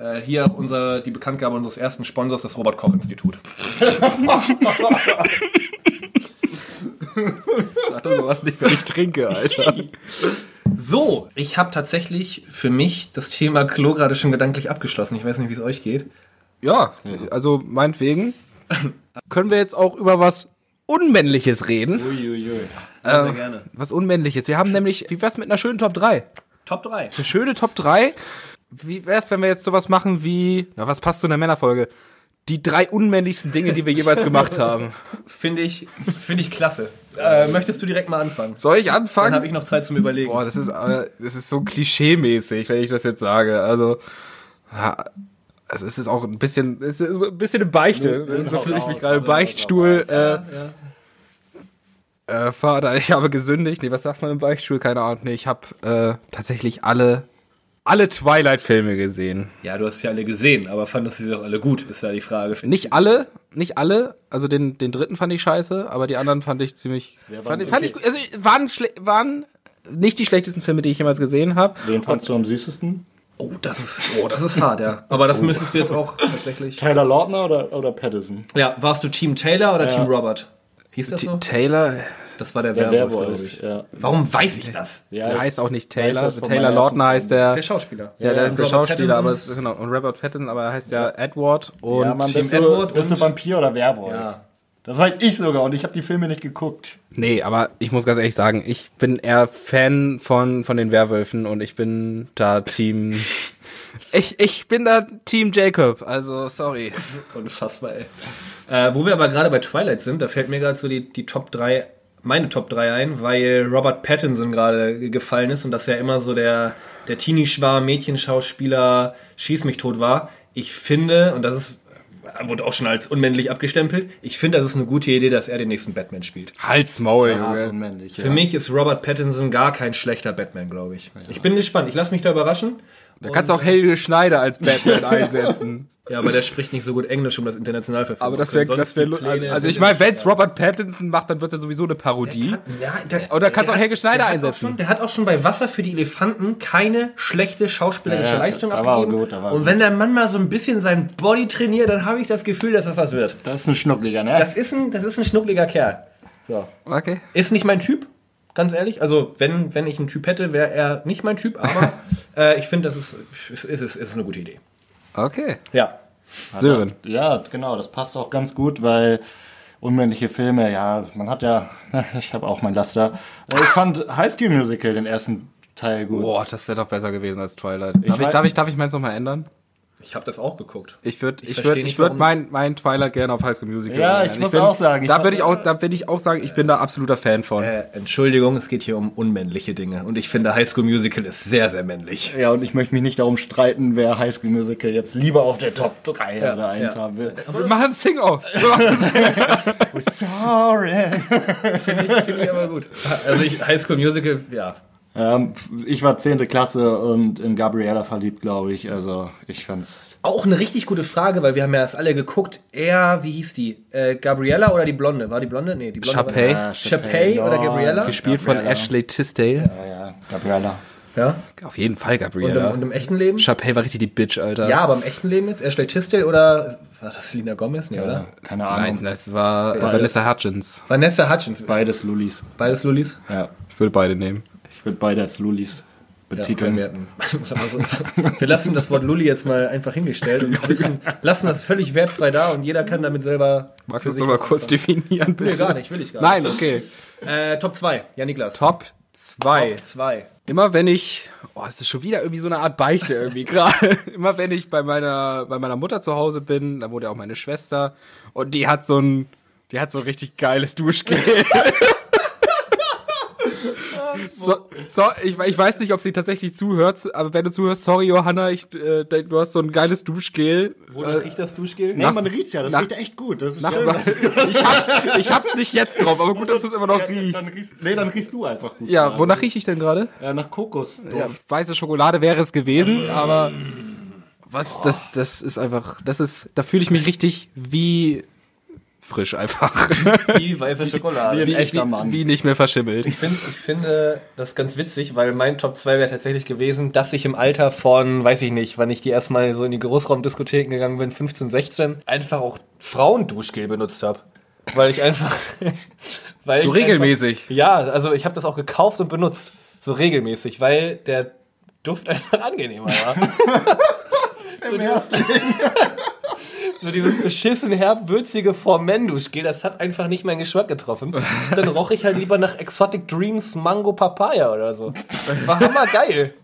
Äh, hier auch unser, die Bekanntgabe unseres ersten Sponsors, das Robert-Koch-Institut. (laughs) (laughs) Sag doch sowas nicht, wenn ich trinke, Alter. So, ich habe tatsächlich für mich das Thema Klo gerade schon gedanklich abgeschlossen. Ich weiß nicht, wie es euch geht. Ja, also meinetwegen. (laughs) Können wir jetzt auch über was Unmännliches reden? Uiuiui. Sehr, sehr Äh, gerne. Was Unmännliches. Wir haben nämlich, wie wär's mit einer schönen Top 3? Top 3. Eine schöne Top 3. Wie wär's, wenn wir jetzt sowas machen wie, na, was passt zu einer Männerfolge? Die drei unmännlichsten Dinge, die wir jeweils gemacht (laughs) haben. Finde ich, finde ich klasse. Äh, möchtest du direkt mal anfangen? Soll ich Dann anfangen? habe ich noch Zeit zum Überlegen. Boah, das ist, äh, das ist so klischee-mäßig, wenn ich das jetzt sage. Also, ja, also es ist auch ein bisschen, es ist ein bisschen eine Beichte. So fühle ich mich gerade Beichtstuhl. Äh, äh, Vater, (laughs) ich habe gesündigt. Nee, was sagt man im Beichtstuhl? Keine Ahnung. Nee, ich habe äh, tatsächlich alle, alle Twilight-Filme gesehen. Ja, du hast sie alle gesehen, aber fandest du sie auch alle gut, ist ja die Frage. Nicht alle, nicht alle. Also den, den dritten fand ich scheiße, aber die anderen fand ich ziemlich. Fand, waren ich- fand ich gut. Also waren, waren nicht die schlechtesten Filme, die ich jemals gesehen habe. Wen fandst du am süßesten? Oh, das ist, oh, das ist hart, ja. Aber das müsstest du jetzt auch tatsächlich. Tyler Lautner oder, oder Patterson? Ja, warst du Team Taylor oder Ja. Team Robert? Hieß das so? Taylor, Das war der Der Werwolf, Werwolf, glaube ich. ja. Warum weiß ich das? Ja, der heißt auch nicht Taylor. Taylor Lautner heißt der. Der Schauspieler. ja, der ist der Schauspieler, aber es, genau. Und Robert Pattinson, aber er heißt ja Edward und ja, man, Team bist du, Edward bist du Vampir oder Werwolf? Ja. Das weiß ich sogar und ich habe die Filme nicht geguckt. Nee, aber ich muss ganz ehrlich sagen, ich bin eher Fan von, von den Werwölfen und ich bin da Team. (laughs) Ich, ich bin da Team Jacob, also sorry. (laughs) Unfassbar, ey. Äh, wo wir aber gerade bei Twilight sind, da fällt mir gerade so die, die Top 3, meine Top 3 ein, weil Robert Pattinson gerade gefallen ist und das ja immer so der, der Teenie-Schwarm, Mädchenschauspieler, Schieß mich tot war. Ich finde, und das ist, wurde auch schon als unmännlich abgestempelt, ich finde, das ist eine gute Idee, dass er den nächsten Batman spielt. Halt's Maul, Das ist unmännlich. Für mich ist Robert Pattinson gar kein schlechter Batman, glaube ich. Ich bin gespannt, ich lasse mich da überraschen. Da kannst du auch Helge Schneider als Batman einsetzen. (laughs) Ja, aber der spricht nicht so gut Englisch, um das international verfolgen Aber das zu wäre, das Sonst wäre, also ich meine, ja wenn's Robert Pattinson macht, dann wird er sowieso eine Parodie. Ja, der, Oder kannst der auch Helge Schneider der hat auch einsetzen. Schon, der hat auch schon bei Wasser für die Elefanten keine schlechte schauspielerische Ja, ja, Leistung da war abgegeben. gut, da war Und gut. wenn der Mann mal so ein bisschen sein Body trainiert, dann habe ich das Gefühl, dass das was wird. Das ist ein Schnuckliger, ne? Das ist ein, das ist ein schnuckliger Kerl. So. Okay. Ist nicht mein Typ, ganz ehrlich. Also, wenn, wenn ich einen Typ hätte, wäre er nicht mein Typ, aber (laughs) äh, ich finde, das ist, ist, ist, ist, ist eine gute Idee. Okay. Ja. Sören. Ja, genau, das passt auch ganz gut, weil unmännliche Filme, ja, man hat ja, (laughs) ich habe auch mein Laster. Äh, Ich fand High School Musical den ersten Teil gut. Boah, das wäre doch besser gewesen als Twilight. Darf ich, weiß- darf ich, darf ich meins nochmal ändern? Ich habe das auch geguckt. Ich würde, Ich ich, würde, ich warum- mein, mein Twilight gerne auf High School Musical. Ja, ich muss bin, auch sagen, ich Da würde ich auch, da würde ich auch sagen, ich bin da absoluter Fan von. Äh, Entschuldigung, es geht hier um unmännliche Dinge. Und ich finde, High School Musical ist sehr, sehr männlich. Ja, und ich möchte mich nicht darum streiten, wer High School Musical jetzt lieber auf der Top 3 oder 1 ja. haben will. Wir machen ein Sing-Off. Wir machen ein Sing-Off. (laughs) Sorry. Finde ich aber gut. Also ich, High School Musical, ja. Ähm, ich war 10. Klasse und in Gabriella verliebt, glaube ich. Also ich fand's. Auch eine richtig gute Frage, weil wir haben ja erst alle geguckt. Er, wie hieß die? Äh, Gabriella oder die Blonde? War die Blonde? Nee, die Blonde. Chapey. War, Chapey oder Gabriella? Gespielt von Gabriella. Ashley Tisdale. Ja, ja, Gabriella. Ja. Auf jeden Fall Und, im, Gabriella. und im echten Leben? Chapey war richtig die Bitch, Alter. Ja, aber im echten Leben jetzt? Ashley Tisdale oder war das Selena Gomez? Nee, Ja, oder? keine Ahnung. Nein, das war Vanessa Hutchins. Vanessa Hutchins. Beides Lulis. Beides Lulis. Ja. Ich würde beide nehmen. Ich würde beide als Lulis. betiteln. wir, hatten- (laughs) also, wir lassen das Wort Lulli jetzt mal einfach hingestellt und wissen, lassen das völlig wertfrei da und jeder kann damit selber. Magst du das sich nochmal kurz definieren, bitte? Nee, gar nicht, will ich gar Nein, okay. nicht. Äh, Top 2, ja Niklas. Top 2. Top 2. Immer wenn ich, oh, es ist schon wieder irgendwie so eine Art Beichte irgendwie (laughs) gerade. Immer wenn ich bei meiner, bei meiner Mutter zu Hause bin, da wohnt ja auch meine Schwester und die hat so ein, die hat so ein richtig geiles Duschgel. (laughs) So, so, ich, ich weiß nicht, ob sie tatsächlich zuhört, aber wenn du zuhörst, sorry Johanna, ich, äh, du hast so ein geiles Duschgel. Wonach riecht das Duschgel? Nee, man riecht's ja, das nach- riecht echt gut. Das ist Nach, schön. ich, hab's, ich hab's nicht jetzt drauf, aber gut, dass du es immer noch Ja, riechst. Dann riechst, nee, dann riechst du einfach gut. Ja, wonach rieche ich denn gerade? Ja, nach Kokos. Ja, weiße Schokolade wäre es gewesen, aber was, das, das ist einfach, das ist, da fühle ich mich richtig wie frisch einfach. (laughs) Wie weiße Schokolade. Wie- Wie, echter wie, Mann. wie nicht mehr verschimmelt. Ich, find, ich finde das ganz witzig, weil mein Top 2 wäre tatsächlich gewesen, dass ich im Alter von, weiß ich nicht, wann ich die erstmal so in die Großraumdiskotheken gegangen bin, 15, 16, einfach auch Frauenduschgel benutzt habe. Weil ich einfach. (laughs) weil So ich regelmäßig. Einfach, ja, also ich habe das auch gekauft und benutzt. So regelmäßig, weil der Duft (laughs) einfach angenehmer war. So dieses beschissen herb-würzige Formenduschgel, das hat einfach nicht meinen Geschmack getroffen. Und dann roch ich halt lieber nach Exotic Dreams Mango Papaya oder so. War hammergeil.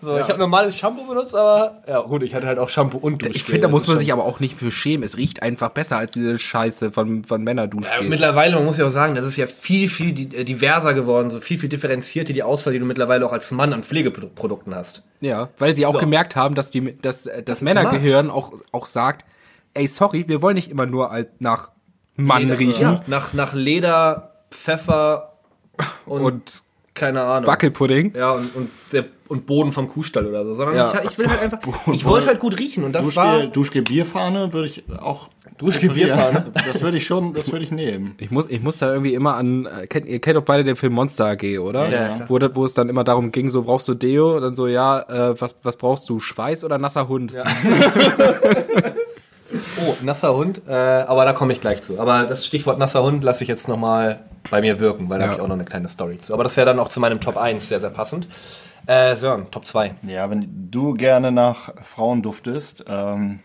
So, ich habe normales Shampoo benutzt, aber ja gut, ich hatte halt auch Shampoo und Duschgel. Ich finde, da muss Das man sich aber auch nicht für schämen. Es riecht einfach besser als diese Scheiße von, von ja, Männerduschgel. mittlerweile, man muss ja auch sagen, das ist ja viel, viel äh, diverser geworden, so viel, viel differenzierter die Auswahl, die du mittlerweile auch als Mann an Pflegeprodukten hast. Ja, weil sie auch So. gemerkt haben, dass die, dass äh, das, Männergehirn auch, auch sagt, ey, sorry, wir wollen nicht immer nur nach Mann Leder- riechen Ja, nach, nach Leder, Pfeffer und, und keine Ahnung. Wackelpudding. Ja, und, und, der, und Boden vom Kuhstall oder so. Sondern Ja. ich, ich will halt einfach, (laughs) ich wollte halt gut riechen und das Duschgel, war... Duschgel Bierfahne würde ich auch. Duschgel präferieren. Bierfahne? Das würde ich schon, das würde ich nehmen. Ich muss, ich muss da irgendwie immer an, äh, kennt, ihr kennt doch beide den Film Monster AG, oder? Ja, ja, wo, wo es dann immer darum ging, so brauchst du Deo, und dann so, ja, äh, was, was brauchst du, Schweiß oder nasser Hund? (laughs) (laughs) Oh, nasser Hund, äh, aber da komme ich gleich zu. Aber das Stichwort nasser Hund lasse ich jetzt nochmal bei mir wirken, weil da Ja. habe ich auch noch eine kleine Story zu. Aber das wäre dann auch zu meinem Top 1 sehr, sehr passend. Äh, Sören, Top 2. Ja, wenn du gerne nach Frauen duftest, ähm,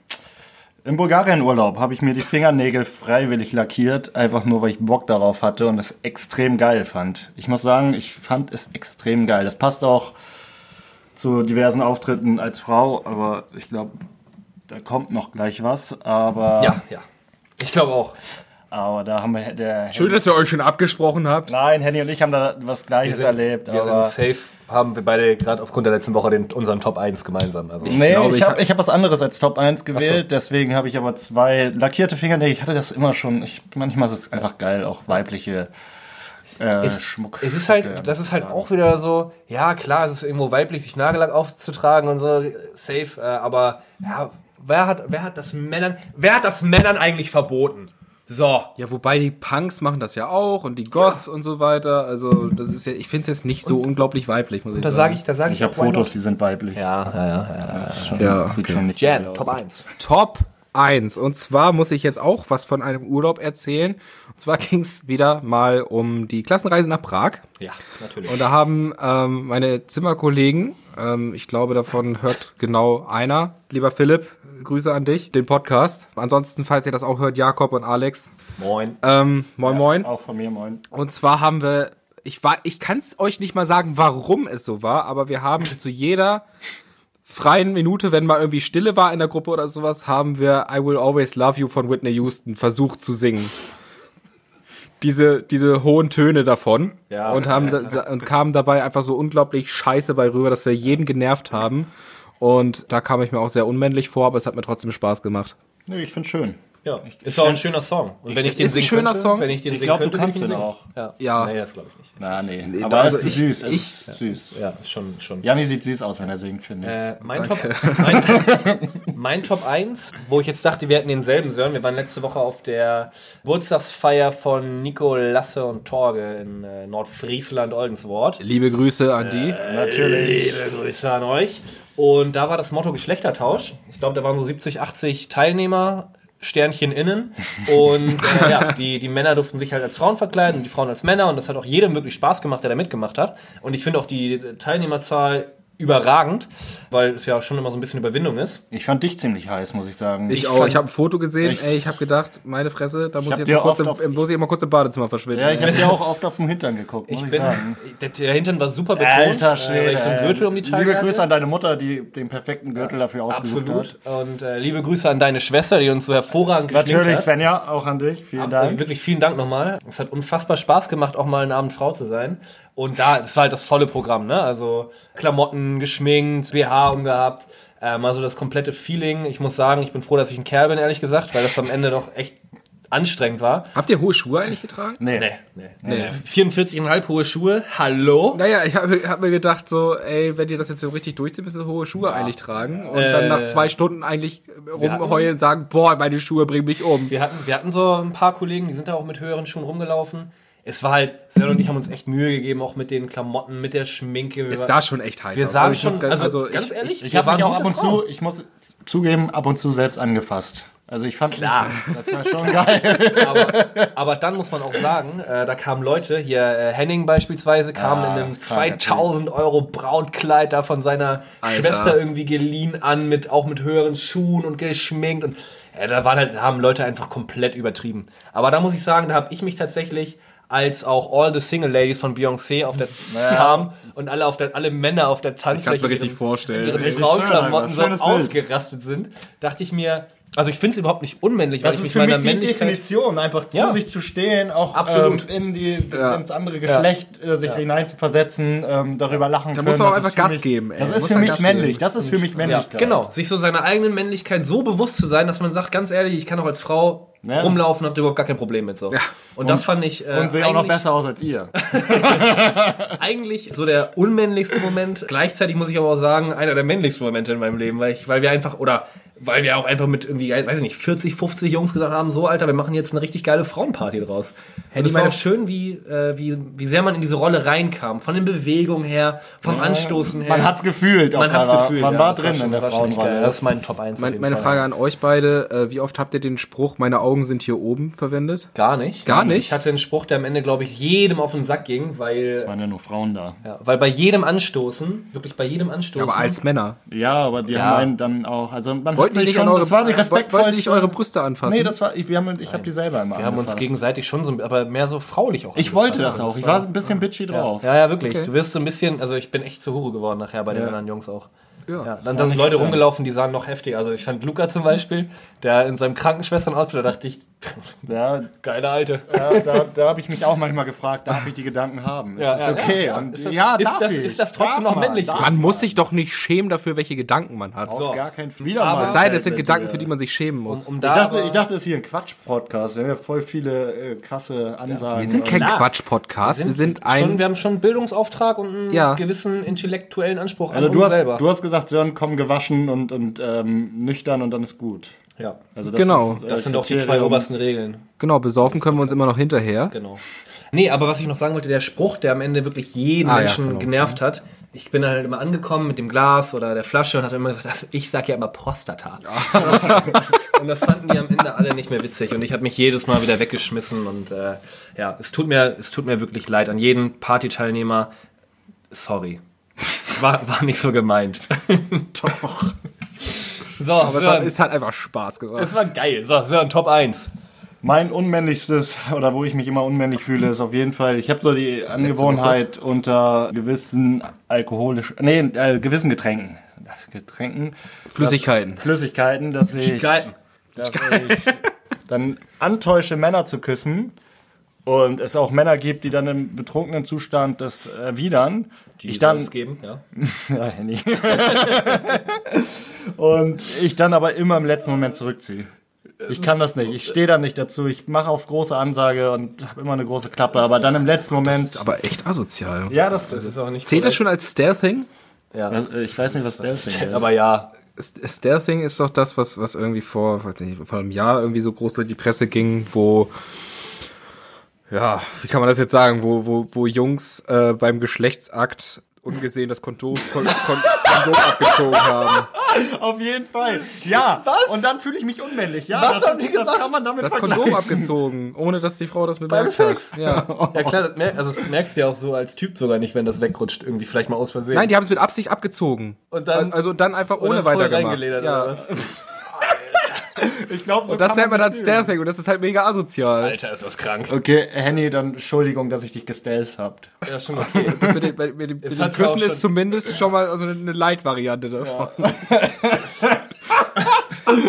im Bulgarien-Urlaub habe ich mir die Fingernägel freiwillig lackiert, einfach nur, weil ich Bock darauf hatte und es extrem geil fand. Ich muss sagen, ich fand es extrem geil. Das passt auch zu diversen Auftritten als Frau, aber ich glaube, da kommt noch gleich was. Aber, Ja, ja. Ich glaube auch. aber da haben wir der Schön, dass ihr euch schon abgesprochen habt. Nein, Henny und ich haben da was Gleiches erlebt. wir aber sind safe, haben wir beide gerade aufgrund der letzten Woche den, unseren Top 1 gemeinsam. Also, Nee, glaube, ich ich habe hab- ich hab was anderes als Top 1 gewählt, Ach deswegen habe ich aber zwei lackierte Fingernägel. Ich hatte das immer schon. Ich, manchmal ist es einfach geil, auch weibliche äh, es, Schmuck. es ist halt, das ist halt auch wieder so, ja klar, es ist irgendwo weiblich, sich Nagellack aufzutragen und so, safe, äh, aber ja, wer hat, wer hat das Männern, wer hat das Männern eigentlich verboten? So. Ja, wobei die Punks machen das ja auch und die Goths und so weiter. Also, das ist ja, ich finde es jetzt nicht so unglaublich weiblich, muss ich Da sagen. sage ich, da sage ich, Ich habe Fotos, die sind weiblich. Ja, ja, ja, ja. Schon, Ja, sieht okay. schon nicht Jan. Top 1. Top 1. Und zwar muss ich jetzt auch was von einem Urlaub erzählen. Und zwar (laughs) ging es wieder mal um die Klassenreise nach Prag. Ja, natürlich. Und da haben ähm, meine Zimmerkollegen, ähm, ich glaube, davon hört genau einer, lieber Philipp, Grüße an dich, den Podcast. Ansonsten, falls ihr das auch hört, Jakob und Alex. Moin. Ähm, moin, moin. Auch von mir, moin. Und zwar haben wir, ich war, ich kann es euch nicht mal sagen, warum es so war, aber wir haben (laughs) zu jeder freien Minute, wenn mal irgendwie Stille war in der Gruppe oder sowas, haben wir I Will Always Love You von Whitney Houston versucht zu singen. Diese, diese hohen Töne davon Ja. und haben da, und kamen dabei einfach so unglaublich scheiße bei rüber, dass wir jeden genervt haben. Und da kam ich mir auch sehr unmännlich vor, aber es hat mir trotzdem Spaß gemacht. Nee, ich find's schön. Ja, ist auch ein schöner Song. Und wenn ich, den ist ein singen schöner könnte, Song. Wenn ich den Ich singen glaub, du kannst ich den ihn auch. Ja. Ja. Nee, das glaube ich nicht. Na, nee. da- Aber also es ist ich- süß. Es ich- ist süß. Ja, schon, schon. Janni sieht süß aus, wenn er singt, finde ich. Äh, mein, Top, mein, (laughs) mein Top 1, wo ich jetzt dachte, wir hätten denselben Sören. Wir waren letzte Woche auf der Geburtstagsfeier von Nico, Lasse und Torge in äh, Nordfriesland, Oldenswort. Liebe Grüße an die. Natürlich. Liebe Grüße an euch. Und da war das Motto Geschlechtertausch. Ich glaube, da waren so 70, 80 Teilnehmer, Sternchen innen. Und äh, (laughs) ja, die, die Männer durften sich halt als Frauen verkleiden und die Frauen als Männer. Und das hat auch jedem wirklich Spaß gemacht, der da mitgemacht hat. Und ich finde auch die Teilnehmerzahl überragend, weil es ja schon immer so ein bisschen Überwindung ist. Ich fand dich ziemlich heiß, muss ich sagen. Ich, Ich auch. Ich habe ein Foto gesehen. Ich- ey, ich habe gedacht, meine Fresse, da muss ich, dir jetzt mal kurz im, auf- im- muss ich mal kurz im Badezimmer verschwinden. ja, ich habe dir auch oft auf den Hintern geguckt, muss ich, Ich bin, sagen. der, Hintern war super betont, Alter äh, Schwede. weil ich so einen. Gürtel um die Taille Liebe hatte. Grüße an deine Mutter, die den perfekten Gürtel dafür ausgesucht Absolut. hat. Und äh, liebe Grüße an deine Schwester, die uns so hervorragend geschminkt Natürlich, hat. Svenja, auch an dich. Vielen Dank. Wirklich vielen Dank nochmal. Es hat unfassbar Spaß gemacht, auch mal eine Abendfrau zu sein. Und da, das war halt das volle Programm, ne? Also Klamotten, geschminkt, BH umgehabt, äh, mal so das komplette Feeling. Ich muss sagen, ich bin froh, dass ich ein Kerl bin, ehrlich gesagt, weil das am Ende doch echt anstrengend war. Habt ihr hohe Schuhe eigentlich getragen? nee. Nee, nee, nee. 44,5 hohe Schuhe. Hallo? Naja, ich habe hab mir gedacht, so, ey, wenn ihr das jetzt so richtig durchzieht, müsst ihr hohe Schuhe eigentlich tragen. Und dann Äh, nach zwei Stunden eigentlich rumheulen und sagen, boah, meine Schuhe bringen mich um. Wir hatten, wir hatten so ein paar Kollegen, die sind da auch mit höheren Schuhen rumgelaufen. Es war halt, Sven und ich haben uns echt Mühe gegeben, auch mit den Klamotten, mit der Schminke. Wir Es war- sah schon echt heiß wir aus. sahen Also ich muss schon, ganz- also, also ganz ich- ehrlich, Ich wir habe mich auch ab und Frauen. zu, ich muss zugeben, ab und zu selbst angefasst. Also ich fand, Klar. das war schon geil. (laughs) aber, aber dann muss man auch sagen, äh, da kamen Leute, hier äh, Henning beispielsweise, kam Ja, in einem kranker 2000 Euro Brautkleid da von seiner Alter. Schwester irgendwie geliehen an, mit, auch mit höheren Schuhen und geschminkt und äh, da waren halt, da haben Leute einfach komplett übertrieben. Aber da muss ich sagen, da habe ich mich tatsächlich als auch All the Single Ladies von Beyoncé auf der kamen und alle auf der alle Männer auf der Tanzfläche mir richtig ihren- vorstellen. Richtig Frauenklamotten so ausgerastet sind, dachte ich mir, also ich finde es überhaupt nicht unmännlich, weil Das ich ist mich für mich meiner die Männlichkeit Definition, einfach zu Ja. sich zu stehen, auch Absolut. Ähm, in die, Ja. ins andere Geschlecht äh, sich hineinzuversetzen, ähm, darüber lachen Da können. muss man auch einfach für Gas mich, geben, ey. Das Da ist für mich Gas männlich. geben. Das ist für mich Ja, Männlichkeit. genau. Sich so seiner eigenen Männlichkeit so bewusst zu sein, dass man sagt, ganz ehrlich, ich kann auch als Frau Ja. rumlaufen, hab da überhaupt gar kein Problem mit so. Und, das fand ich äh, Und sehe auch noch besser aus als ihr. (laughs) eigentlich so der unmännlichste Moment. Gleichzeitig muss ich aber auch sagen, einer der männlichsten Momente in meinem Leben, weil ich, weil wir einfach, oder weil wir auch einfach mit irgendwie, weiß ich nicht, 40, 50 Jungs gesagt haben, so Alter, wir machen jetzt eine richtig geile Frauenparty draus. Und die es war meine- auch schön, wie, äh, wie, wie sehr man in diese Rolle reinkam. Von den Bewegungen her, vom Anstoßen her. Man hat's gefühlt. Man auf hat's einmal. gefühlt. Man ja, war drin schon- in der war Frauenrolle. Das ist mein Top 1. auf Mein, meine Fall. Frage an euch beide, äh, wie oft habt ihr den Spruch, meine Augen sind hier oben verwendet? Gar nicht. Gar nicht? Ich hatte einen Spruch, der am Ende, glaube ich, jedem auf den Sack ging, weil, Es waren ja nur Frauen da. ja, weil bei jedem Anstoßen, wirklich bei jedem Anstoßen. Aber als Männer. Ja, aber die Ja. haben einen dann auch, also man hat Wollten die sich nicht schon, an eure, das war die wollten respektvollste. nicht eure Brüste anfassen? Nee, das war, ich, wir haben, ich habe die selber immer wir haben uns gegenseitig schon so, aber mehr so fraulich auch. Ich wollte das auch. Ich war ein bisschen bitchy drauf. Ja, ja, wirklich. Okay. Du wirst so ein bisschen, also ich bin echt zur Hure geworden nachher bei den Ja. anderen Jungs auch. Ja. Ja, dann da sind Leute rumgelaufen, die sahen noch heftig. Also ich fand Luca zum Beispiel, der in seinem Krankenschwestern-Outfit, da dachte ich, (laughs) Ja, geile Alte. ja, da, da habe ich mich auch manchmal gefragt, darf ich die Gedanken haben? Ist Ja, das ja, okay? ja. Und Ist das- ja, ist darf das- ich. ist das trotzdem Darf noch man, männlich? darf Man muss sich doch nicht schämen dafür, welche Gedanken man hat. Auf gar keinen Fall. Aber- mal Es sei denn, es sind Gedanken, für die man sich schämen muss. Um Ich da dachte, ich dachte, das ist hier ein Quatsch-Podcast. Wir haben ja voll viele äh, krasse Ansagen. wir sind kein Quatsch-Podcast, wir sind ein... schon, wir haben schon einen Bildungsauftrag und einen Ja. gewissen intellektuellen Anspruch also an uns hast, selber. du hast gesagt, Sören, komm gewaschen und, und ähm, nüchtern und dann ist gut. ja. Also das Genau. ist, äh, Das sind doch die zwei obersten Regeln. genau, besaufen können wir uns immer noch hinterher. Genau. Nee, aber was ich noch sagen wollte, der Spruch, der am Ende wirklich jeden Ah, ja, Menschen genau. genervt hat. Ich bin halt immer angekommen mit dem Glas oder der Flasche und hatte immer gesagt, also ich sag ja immer Prostata. (laughs) und das fanden die am Ende alle nicht mehr witzig und ich habe mich jedes Mal wieder weggeschmissen und äh, ja, es tut mir, es tut mir wirklich leid an jeden Partyteilnehmer. Sorry. (laughs) War, war nicht so gemeint. (laughs) Doch. So, Aber es hat, es hat einfach Spaß gemacht. es war geil. So, Sören, Top 1. Mein unmännlichstes, oder wo ich mich immer unmännlich fühle, ist auf jeden Fall, ich habe so die Angewohnheit unter gewissen alkoholisch, nee, äh, gewissen Getränken, Getränken, Flüssigkeiten. dass, Flüssigkeiten, dass ich, Geil. dass ich dann antäusche, Männer zu küssen und es auch Männer gibt, die dann im betrunkenen Zustand das erwidern. Die ich dann, geben, ja. (laughs) ja, Henny. und ich dann aber immer im letzten Moment zurückziehe. Ich kann das nicht. Ich stehe da nicht dazu. Ich mache auf große Ansage und habe immer eine große Klappe, aber dann im letzten Das Moment. ist aber echt asozial. Ja, das, Das ist auch nicht Zählt das schon als Stealthing? Ja. das, ich weiß nicht, was Ding ist. Aber ja, Stealthing ist doch das, was, was irgendwie vor, weiß nicht, vor einem Jahr irgendwie so groß durch die Presse ging, wo, ja, wie kann man das jetzt sagen, wo, wo, wo Jungs äh, beim Geschlechtsakt ungesehen das Kondom, Kon, Kon, Kondom abgezogen haben. Auf jeden Fall. Ja. Was? Und dann fühle ich mich unmännlich. Ja, Was das, haben die das gemacht? kann man damit Das. Kondom abgezogen, ohne dass die Frau das bemerkt Sex? hat. Ja. Ja klar, das, mer also das merkst du ja auch so als Typ sogar nicht, wenn das wegrutscht, irgendwie vielleicht mal aus Versehen. Nein, die haben es mit Absicht abgezogen. Und dann- also dann einfach ohne reingeledert, Ja. Ich glaube, so Und das nennt man dann. Stealthing und das ist halt mega asozial. Alter, ist das krank. Okay, Henny, dann Entschuldigung, dass ich dich gestealth habt. Ja, schon okay. Das mit, den, mit, dem- mit dem Es Küssen ist zumindest schon mal also eine Light-Variante davon. (laughs)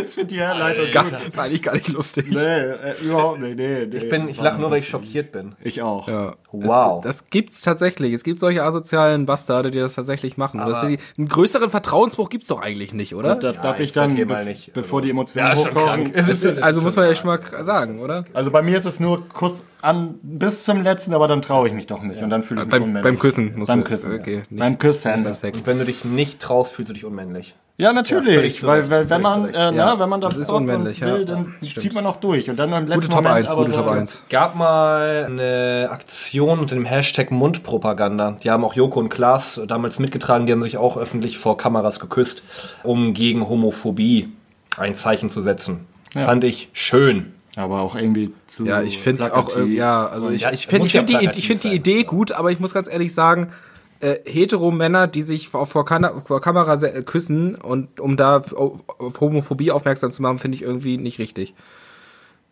Ich finde die Herleitung Das ist eigentlich gar nicht lustig. Nee, äh, überhaupt nicht. Nee, nee, Ich, bin, ich lache nur, weil ich schockiert bin. Ich auch. Ja. Wow. Das, das gibt's tatsächlich. Es gibt solche asozialen Bastarde, die das tatsächlich machen. Das, Aber- die, einen größeren Vertrauensbruch gibt's doch eigentlich nicht, oder? Da, darf ich jetzt dann, be mal nicht. bevor die Emotionen Ja, ist schon krank. Es Es ist, also muss man ja schon mal sagen, oder? Also bei mir ist es nur Kuss an bis zum letzten, aber dann traue ich mich doch nicht und dann fühle ich mich Beim, unmännlich. beim Küssen musst Beim du. Küssen. Okay, ja. nicht beim Küssen. beim Sex. Und wenn du dich nicht traust, fühlst du dich unmännlich. Ja, Ja, natürlich, zu weil, weil wenn man, äh, Ja, na, wenn man das, das ist unmännlich, ja. will, dann stimmt. zieht man noch durch und dann im letzten Gute Top Moment 1, aber gute Top sagen, 1. gab mal eine Aktion unter dem Hashtag Mundpropaganda. Die haben auch Joko und Klaas damals mitgetragen, die haben sich auch öffentlich vor Kameras geküsst, um gegen Homophobie ein Zeichen zu setzen. Fand ich schön. Aber auch irgendwie zu Ja, ich finde es auch, äh, ja, also ich, Ja, ich finde ich ja find die, ich find die. Idee gut, aber ich muss ganz ehrlich sagen, äh, hetero-Männer, die sich vor, vor, vor Kamera se- küssen und um da auf, auf Homophobie aufmerksam zu machen, finde ich irgendwie nicht richtig.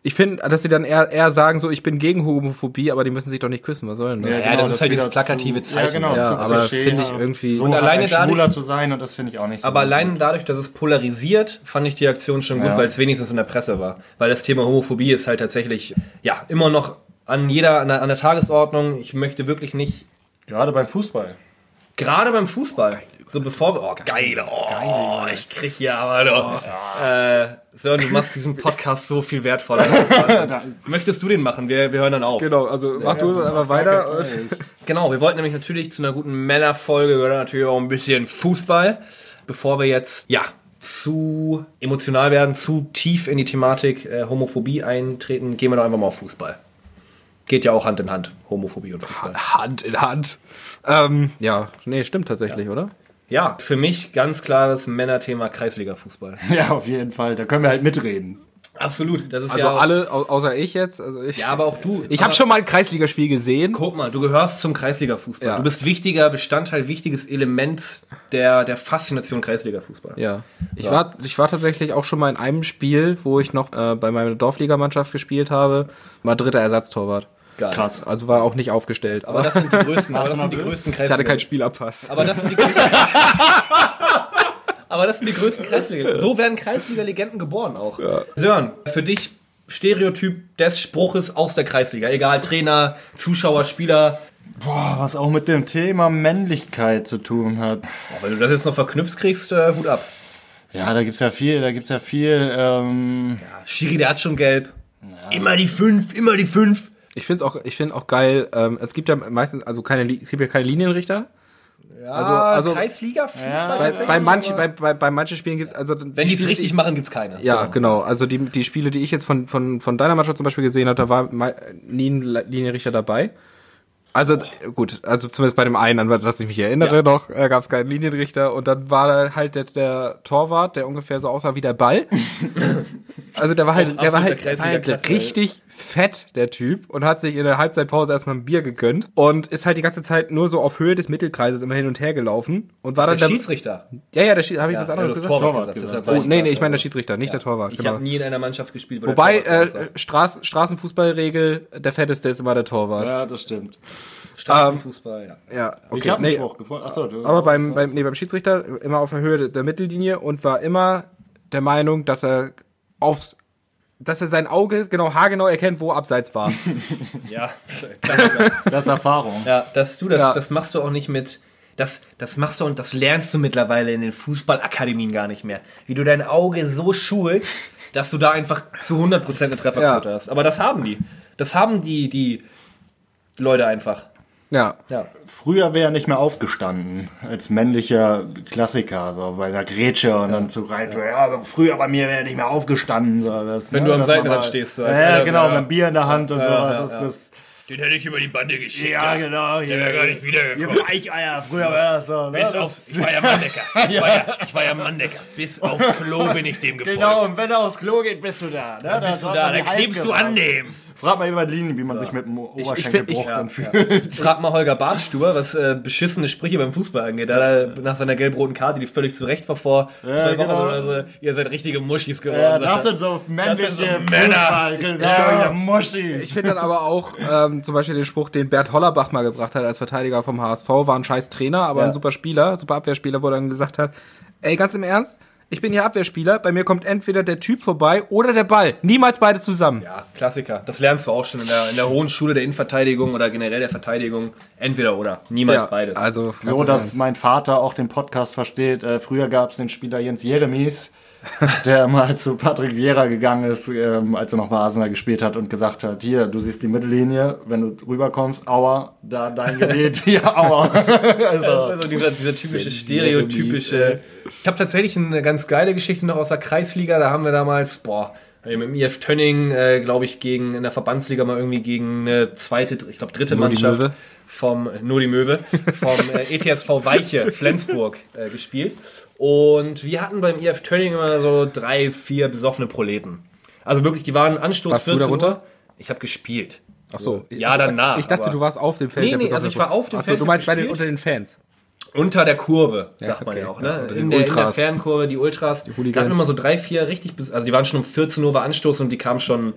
Ich finde, dass sie dann eher, eher sagen, so, ich bin gegen Homophobie, aber die müssen sich doch nicht küssen, was soll denn das? Ja, das ist halt dieses plakative zu, Ja, Zeichen. genau, Ja, zu aber finde ich irgendwie- So Und alleine ein dadurch- Schwuler zu sein und das finde ich auch nicht so Aber allein dadurch, dass es polarisiert, fand ich die Aktion schon gut, Ja. weil es wenigstens in der Presse war. Weil das Thema Homophobie ist halt tatsächlich, ja, immer noch an jeder, an der, an der Tagesordnung. Ich möchte wirklich nicht, Gerade beim Fußball. gerade beim Fußball, so bevor wir, oh, geil, oh, ich krieg hier aber doch. Äh, Sören, du machst diesen (laughs) Podcast so viel wertvoller. (laughs) Möchtest du den machen? Wir, wir hören dann auf. Genau, also mach du einfach weiter. (laughs) Genau, wir wollten nämlich natürlich zu einer guten Männerfolge gehört natürlich auch ein bisschen Fußball. Bevor wir jetzt, ja, zu emotional werden, zu tief in die Thematik äh, Homophobie eintreten, gehen wir doch einfach mal auf Fußball. Geht ja auch Hand in Hand, Homophobie und Fußball. Hand in Hand. Ähm, ja, nee, stimmt tatsächlich, oder? Ja, für mich ganz klares Männerthema Kreisliga-Fußball. (laughs) Ja, auf jeden Fall. Da können wir halt mitreden. Absolut, das ist Also ja auch, alle, au außer ich jetzt. Also ich, Ja, aber auch du. Ich habe schon mal ein Kreisligaspiel gesehen. Guck mal, du gehörst zum Kreisliga-Fußball. Ja. Du bist wichtiger Bestandteil, wichtiges Element der, der Faszination Kreisliga-Fußball. Ja. Ich war, ich war tatsächlich auch schon mal in einem Spiel, wo ich noch äh, bei meiner Dorfligamannschaft gespielt habe, war dritter Ersatztorwart. Geil. Krass. Also war auch nicht aufgestellt. Aber Aber das sind die größten, aber das sind die größten ich hatte keinen Spielabpass. (laughs) Aber das sind die größten. aber das sind die größten Kreisliga. So werden Kreisliga-Legenden geboren auch. Sören, für dich Stereotyp des Spruches aus der Kreisliga. Egal, Trainer, Zuschauer, Spieler. Boah, was auch mit dem Thema Männlichkeit zu tun hat. Oh, wenn du das jetzt noch verknüpft kriegst, äh, Hut ab. Ja, da gibt's ja viel, da gibt's ja viel, ähm, Schiri, der hat schon gelb. Immer die fünf, immer die fünf. Ich finde es auch, ich finde auch geil. Ähm, es gibt ja meistens, also keine, es gibt ja keine Linienrichter. Ja, Also- also- Kreisliga, Fußball. Ja, Bei, bei manchen, aber- bei, bei, bei manchen Spielen gibt es also wenn die es richtig machen, gibt's keine. Ja, genau. Also die, die Spiele, die ich jetzt von, von, von deiner Mannschaft zum Beispiel gesehen habe, da war nie ein Li- Linienrichter dabei. Also d- gut, also zumindest bei dem einen, an das ich mich erinnere Ja. noch, äh, gab es keinen Linienrichter und dann war da halt der, der Torwart, der ungefähr so aussah wie der Ball. (laughs) also der war halt, der war halt, der war halt richtig fett, der Typ, und hat sich in der Halbzeitpause erstmal ein Bier gegönnt und ist halt die ganze Zeit nur so auf Höhe des Mittelkreises immer hin und her gelaufen und war dann Der Schiedsrichter. ja, ja, der Schie- habe ich Ja, was anderes hast gesagt? Torwart Torwart gesagt. Oh, nee, nee, ich meine der Schiedsrichter, nicht der Torwart. Ich genau. habe nie in einer Mannschaft gespielt, wo Wobei, der äh, Straßen, Straßenfußballregel, der fetteste ist immer der Torwart. ja, das stimmt. Straßenfußball, ja. Ja, okay. ich habe nee, Spruch gefunden. Achso, du. aber beim, beim, nee, beim Schiedsrichter immer auf der Höhe der Mittellinie und war immer der Meinung, dass er aufs, dass er sein Auge genau haargenau erkennt, wo abseits war. (laughs) Ja, (laughs) das ist Erfahrung. ja, dass du das, Ja. das machst du auch nicht mit. Das, das machst du und das lernst du mittlerweile in den Fußballakademien gar nicht mehr. Wie du dein Auge so schulst, dass du da einfach zu 100% eine Trefferquote Ja. hast. Aber das haben die. Das haben die, die Leute einfach. Ja. Ja. Früher wäre er nicht mehr aufgestanden als männlicher Klassiker, so bei der Grätsche und dann zu rein. Ja, aber früher bei mir wäre er nicht mehr aufgestanden. So, das, Wenn ne, du am Seitenrand stehst, so ja, alter- genau, ja. mit einem Bier in der Hand und Ja, sowas. ja, das, ja. Das, Den hätte ich über die Bande geschickt. Ja, genau. Der wäre gar nicht Ihr wiedergekommen. Weicheier, früher war das so. Ne? Bis aufs, ich war ja Manndecker. (laughs) Ich, war ja, ich war ja Manndecker. Bis aufs Klo bin ich dem gefolgt. Genau, und wenn er aufs Klo geht, bist du da. Ne? Bist du da, dann klebst du an dem. Frag mal über Linien, wie man sich mit dem Oberschenkelbruch dann fühlt. Frag mal Holger Bartstuber, was äh, beschissene Sprüche beim Fußball angeht. Da hat er nach seiner gelb-roten Karte, die völlig zurecht war vor zwei Wochen genau. oder so, ihr seid richtige Muschis geworden. Ja, das sind so männliche sind so Männer. Fußball, genau, ja, Muschis. Ich finde dann aber auch ähm, zum Beispiel den Spruch, den Bert Hollerbach mal gebracht hat als Verteidiger vom HSV, war ein scheiß Trainer, aber Ja. ein super Spieler, super Abwehrspieler, wo er dann gesagt hat, ey, ganz im Ernst, ich bin hier Abwehrspieler, bei mir kommt entweder der Typ vorbei oder der Ball. Niemals beide zusammen. Ja, Klassiker. Das lernst du auch schon in der, in der hohen Schule der Innenverteidigung oder generell der Verteidigung. Entweder oder. Niemals beides. Also, So, dass Ernst. mein Vater auch den Podcast versteht. Äh, früher gab es den Spieler Jens Jeremies, (laughs) der mal zu Patrick Vieira gegangen ist, ähm, als er noch bei Arsenal gespielt hat und gesagt hat, hier, du siehst die Mittellinie, wenn du rüberkommst, aua, da dein Gebiet, (laughs) hier, aua. Das also, ist (laughs) also dieser, dieser typische, stereotypische. Ich habe tatsächlich eine ganz geile Geschichte noch aus der Kreisliga. Da haben wir damals, boah, mit dem IF Tönning, äh, glaube ich, gegen in der Verbandsliga mal irgendwie gegen eine zweite, ich glaube dritte Nur die Mannschaft Möwe. Vom nur die Möwe vom äh, (laughs) ETSV Weiche Flensburg äh, gespielt. Und wir hatten beim IF Tönning immer so drei, vier besoffene Proleten. Also wirklich, die waren Anstoß Warst du 14 darunter? Uhr. Ich habe gespielt. Ach so. Ja, danach, Ich dachte, aber- du warst auf dem Feld. Nee, nee, also ich war auf dem Ach Feld, du meinst bei den, unter den Fans. Unter der Kurve, sagt man okay. ja auch, Ja, ne? oder in, der, in der. Fernkurve, die Ultras. Die Hooligans. da hatten immer so drei, vier richtig, also die waren schon um 14 Uhr war Anstoß und die kamen schon,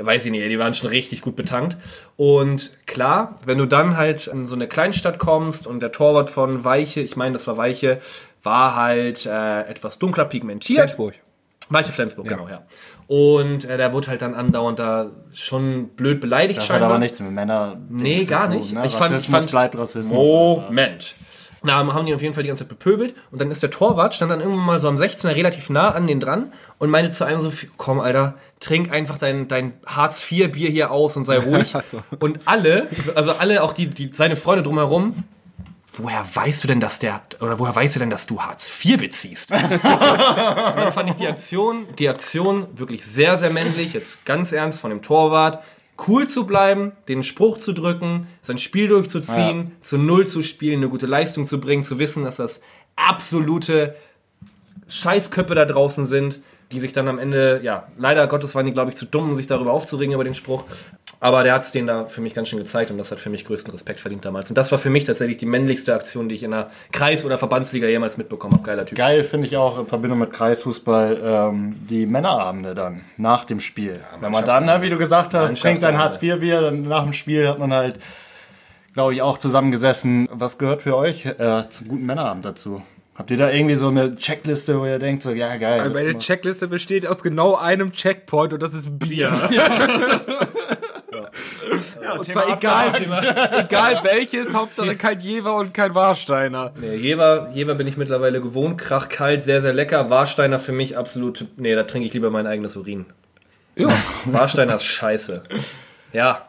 weiß ich nicht, die waren schon richtig gut betankt. Und klar, wenn du dann halt in so eine Kleinstadt kommst und der Torwart von Weiche, ich meine, das war Weiche, war halt äh, etwas dunkler pigmentiert. Flensburg. Weiche Flensburg, genau, ja. Und äh, der wurde halt dann andauernd da schon blöd beleidigt das hat aber nichts mit Männern. Nee, gar nicht. Ne? Ich fand- ich fand- bleibt Rassismus. Moment. Da haben die auf jeden Fall die ganze Zeit bepöbelt und dann ist der Torwart, stand dann irgendwann mal so am 16er relativ nah an den dran und meinte zu einem so, komm Alter, trink einfach dein, dein Hartz-IV-Bier hier aus und sei (laughs) ruhig. So. Und alle, also alle, auch die, die, seine Freunde drumherum, woher weißt du denn, dass der, oder woher weißt du denn, dass du Hartz IV beziehst? (laughs) dann fand ich die Aktion, die Aktion wirklich sehr, sehr männlich, jetzt ganz ernst von dem Torwart, cool zu bleiben, den Spruch zu drücken, sein Spiel durchzuziehen, zu Null zu spielen, eine gute Leistung zu bringen, zu wissen, dass das absolute Scheißköpfe da draußen sind, die sich dann am Ende, ja, leider Gottes waren die, glaube ich, zu dumm, um sich darüber aufzuregen über den Spruch. Aber der hat es denen da für mich ganz schön gezeigt und das hat für mich größten Respekt verdient damals. Und das war für mich tatsächlich die männlichste Aktion, die ich in der Kreis- oder Verbandsliga jemals mitbekommen habe. Geiler Typ. Geil finde ich auch in Verbindung mit Kreisfußball ähm, die Männerabende dann nach dem Spiel. Wenn man dann, ne, wie du gesagt hast, trinkt ein Hartz-IV-Bier, dann nach dem Spiel hat man halt, glaube ich, auch zusammengesessen. Was gehört für euch äh, zum guten Männerabend dazu? Habt ihr da irgendwie so eine Checkliste, wo ihr denkt, so, ja, geil. das Meine Checkliste besteht aus genau einem Checkpoint und das ist Bier. (laughs) und zwar egal, egal welches, Hauptsache kein Jever und kein Warsteiner. Nee, Jever, Jever bin ich mittlerweile gewohnt. Krachkalt, sehr, sehr lecker. Warsteiner für mich absolut. Nee, da trinke ich lieber mein eigenes Urin. Ja. Warsteiner ist scheiße. Ja.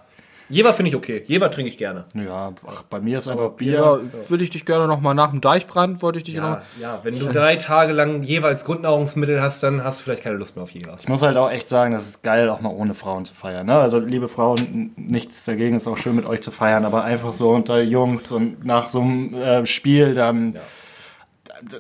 Jever finde ich okay. Jever trinke ich gerne. Ja, ach, bei mir ist einfach Bier. Ja, würde ich dich gerne noch mal nach dem Deichbrand, wollte ich dich Ja, noch. ja, wenn du drei Tage lang Jever als Grundnahrungsmittel hast, dann hast du vielleicht keine Lust mehr auf Jever. Ich muss halt auch echt sagen, das ist geil, auch mal ohne Frauen zu feiern. Ne? Also, liebe Frauen, nichts dagegen, ist auch schön mit euch zu feiern, aber einfach so unter Jungs und nach so einem äh, Spiel dann, d-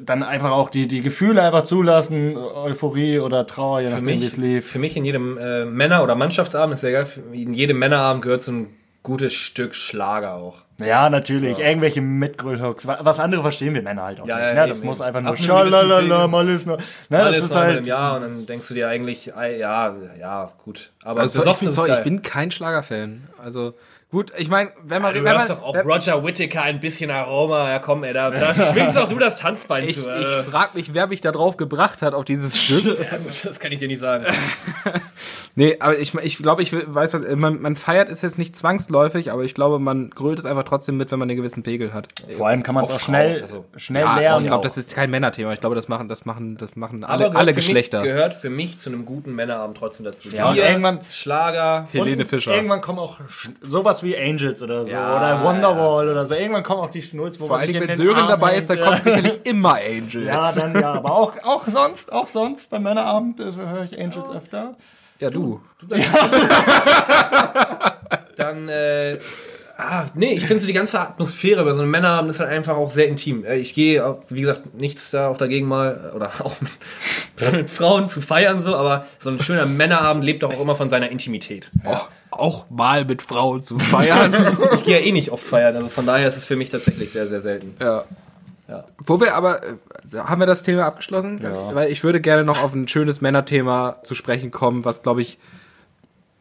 dann einfach auch die, die Gefühle einfach zulassen, Euphorie oder Trauer, je Für nachdem, wie mich, es lief. für mich in jedem äh, Männer- oder Mannschaftsabend ist sehr geil. In jedem Männerabend gehört so ein gutes Stück Schlager auch. Ja, natürlich, irgendwelche Mitgrillhooks. Wa- Was andere verstehen wir Männer halt auch Ja, nicht. ja, ne? eben, Das muss einfach nur schalalala, mal ist noch. Ne, das Alles ist einmal halt. im Jahr und dann denkst du dir eigentlich, ah, ja, ja, gut. Aber Also, ich, besoffen ist sorry, geil. ich bin kein Schlagerfan. Also gut, ich meine, wenn man, Du wenn hörst man doch auch wenn, Roger Whittaker ein bisschen Aroma. Ja, komm, ey, da, da schwingst auch du das Tanzbein ich, zu. Äh, ich frage mich, wer mich da drauf gebracht hat auf dieses Stück. (laughs) ja, gut, das kann ich dir nicht sagen. (laughs) Nee, aber ich, ich glaube, ich will- weiß, was, man, man feiert es jetzt nicht zwangsläufig, aber ich glaube, man grölt es einfach trotzdem mit, wenn man einen gewissen Pegel hat. Vor allem kann man es Auch auch schnell, also- schnell Ja, lernen. ich glaube, das ist kein Männerthema. Ich glaube, das machen, das machen, das machen Aber alle, gehört alle Geschlechter. Mich, gehört für mich zu einem guten Männerabend trotzdem dazu. Ja, und Bier, irgendwann- Schlager. Helene Und Fischer. Irgendwann kommen auch Sch- sowas wie Angels oder so. Ja, oder Wonderwall oder so. Irgendwann kommen auch die Schnulz, wo Vor in wenn Sören Arm dabei ist, dann kommt sicherlich immer Angels. Ja, dann ja. Aber auch, auch sonst, auch sonst beim Männerabend äh, höre ich Angels öfter. Ja, du. dann, äh, ah, nee, ich finde so die ganze Atmosphäre bei so einem Männerabend ist halt einfach auch sehr intim. Äh, Ich gehe, auch, wie gesagt, nichts da auch dagegen mal, oder (laughs) auch mit, mit Frauen zu feiern so, aber so ein schöner Männerabend lebt doch auch immer von seiner Intimität. Auch, auch mal mit Frauen zu feiern. (laughs) Ich gehe ja eh nicht oft feiern, also von daher ist es für mich tatsächlich sehr, sehr selten. ja. Ja. Wo wir aber, äh, haben wir das Thema abgeschlossen? Ja. Weil ich würde gerne noch auf ein schönes Männerthema zu sprechen kommen, was glaube ich,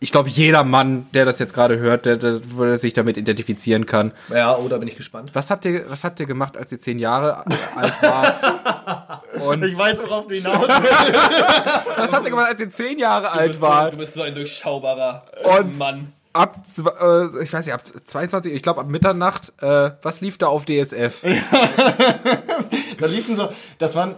ich glaube jeder Mann, der das jetzt gerade hört, der, der, sich damit identifizieren kann. Ja, oh, da bin ich gespannt. Was habt ihr, was habt ihr gemacht, als ihr zehn Jahre alt wart? (laughs) Und Ich weiß, worauf du hinaus (laughs) was habt ihr gemacht, als ihr zehn Jahre alt wart? bist so ein durchschaubarer Und- Mann. Ab, äh, ich weiß nicht, ab 22, ich glaube ab Mitternacht, äh, was lief da auf DSF? (laughs) Da liefen so, das waren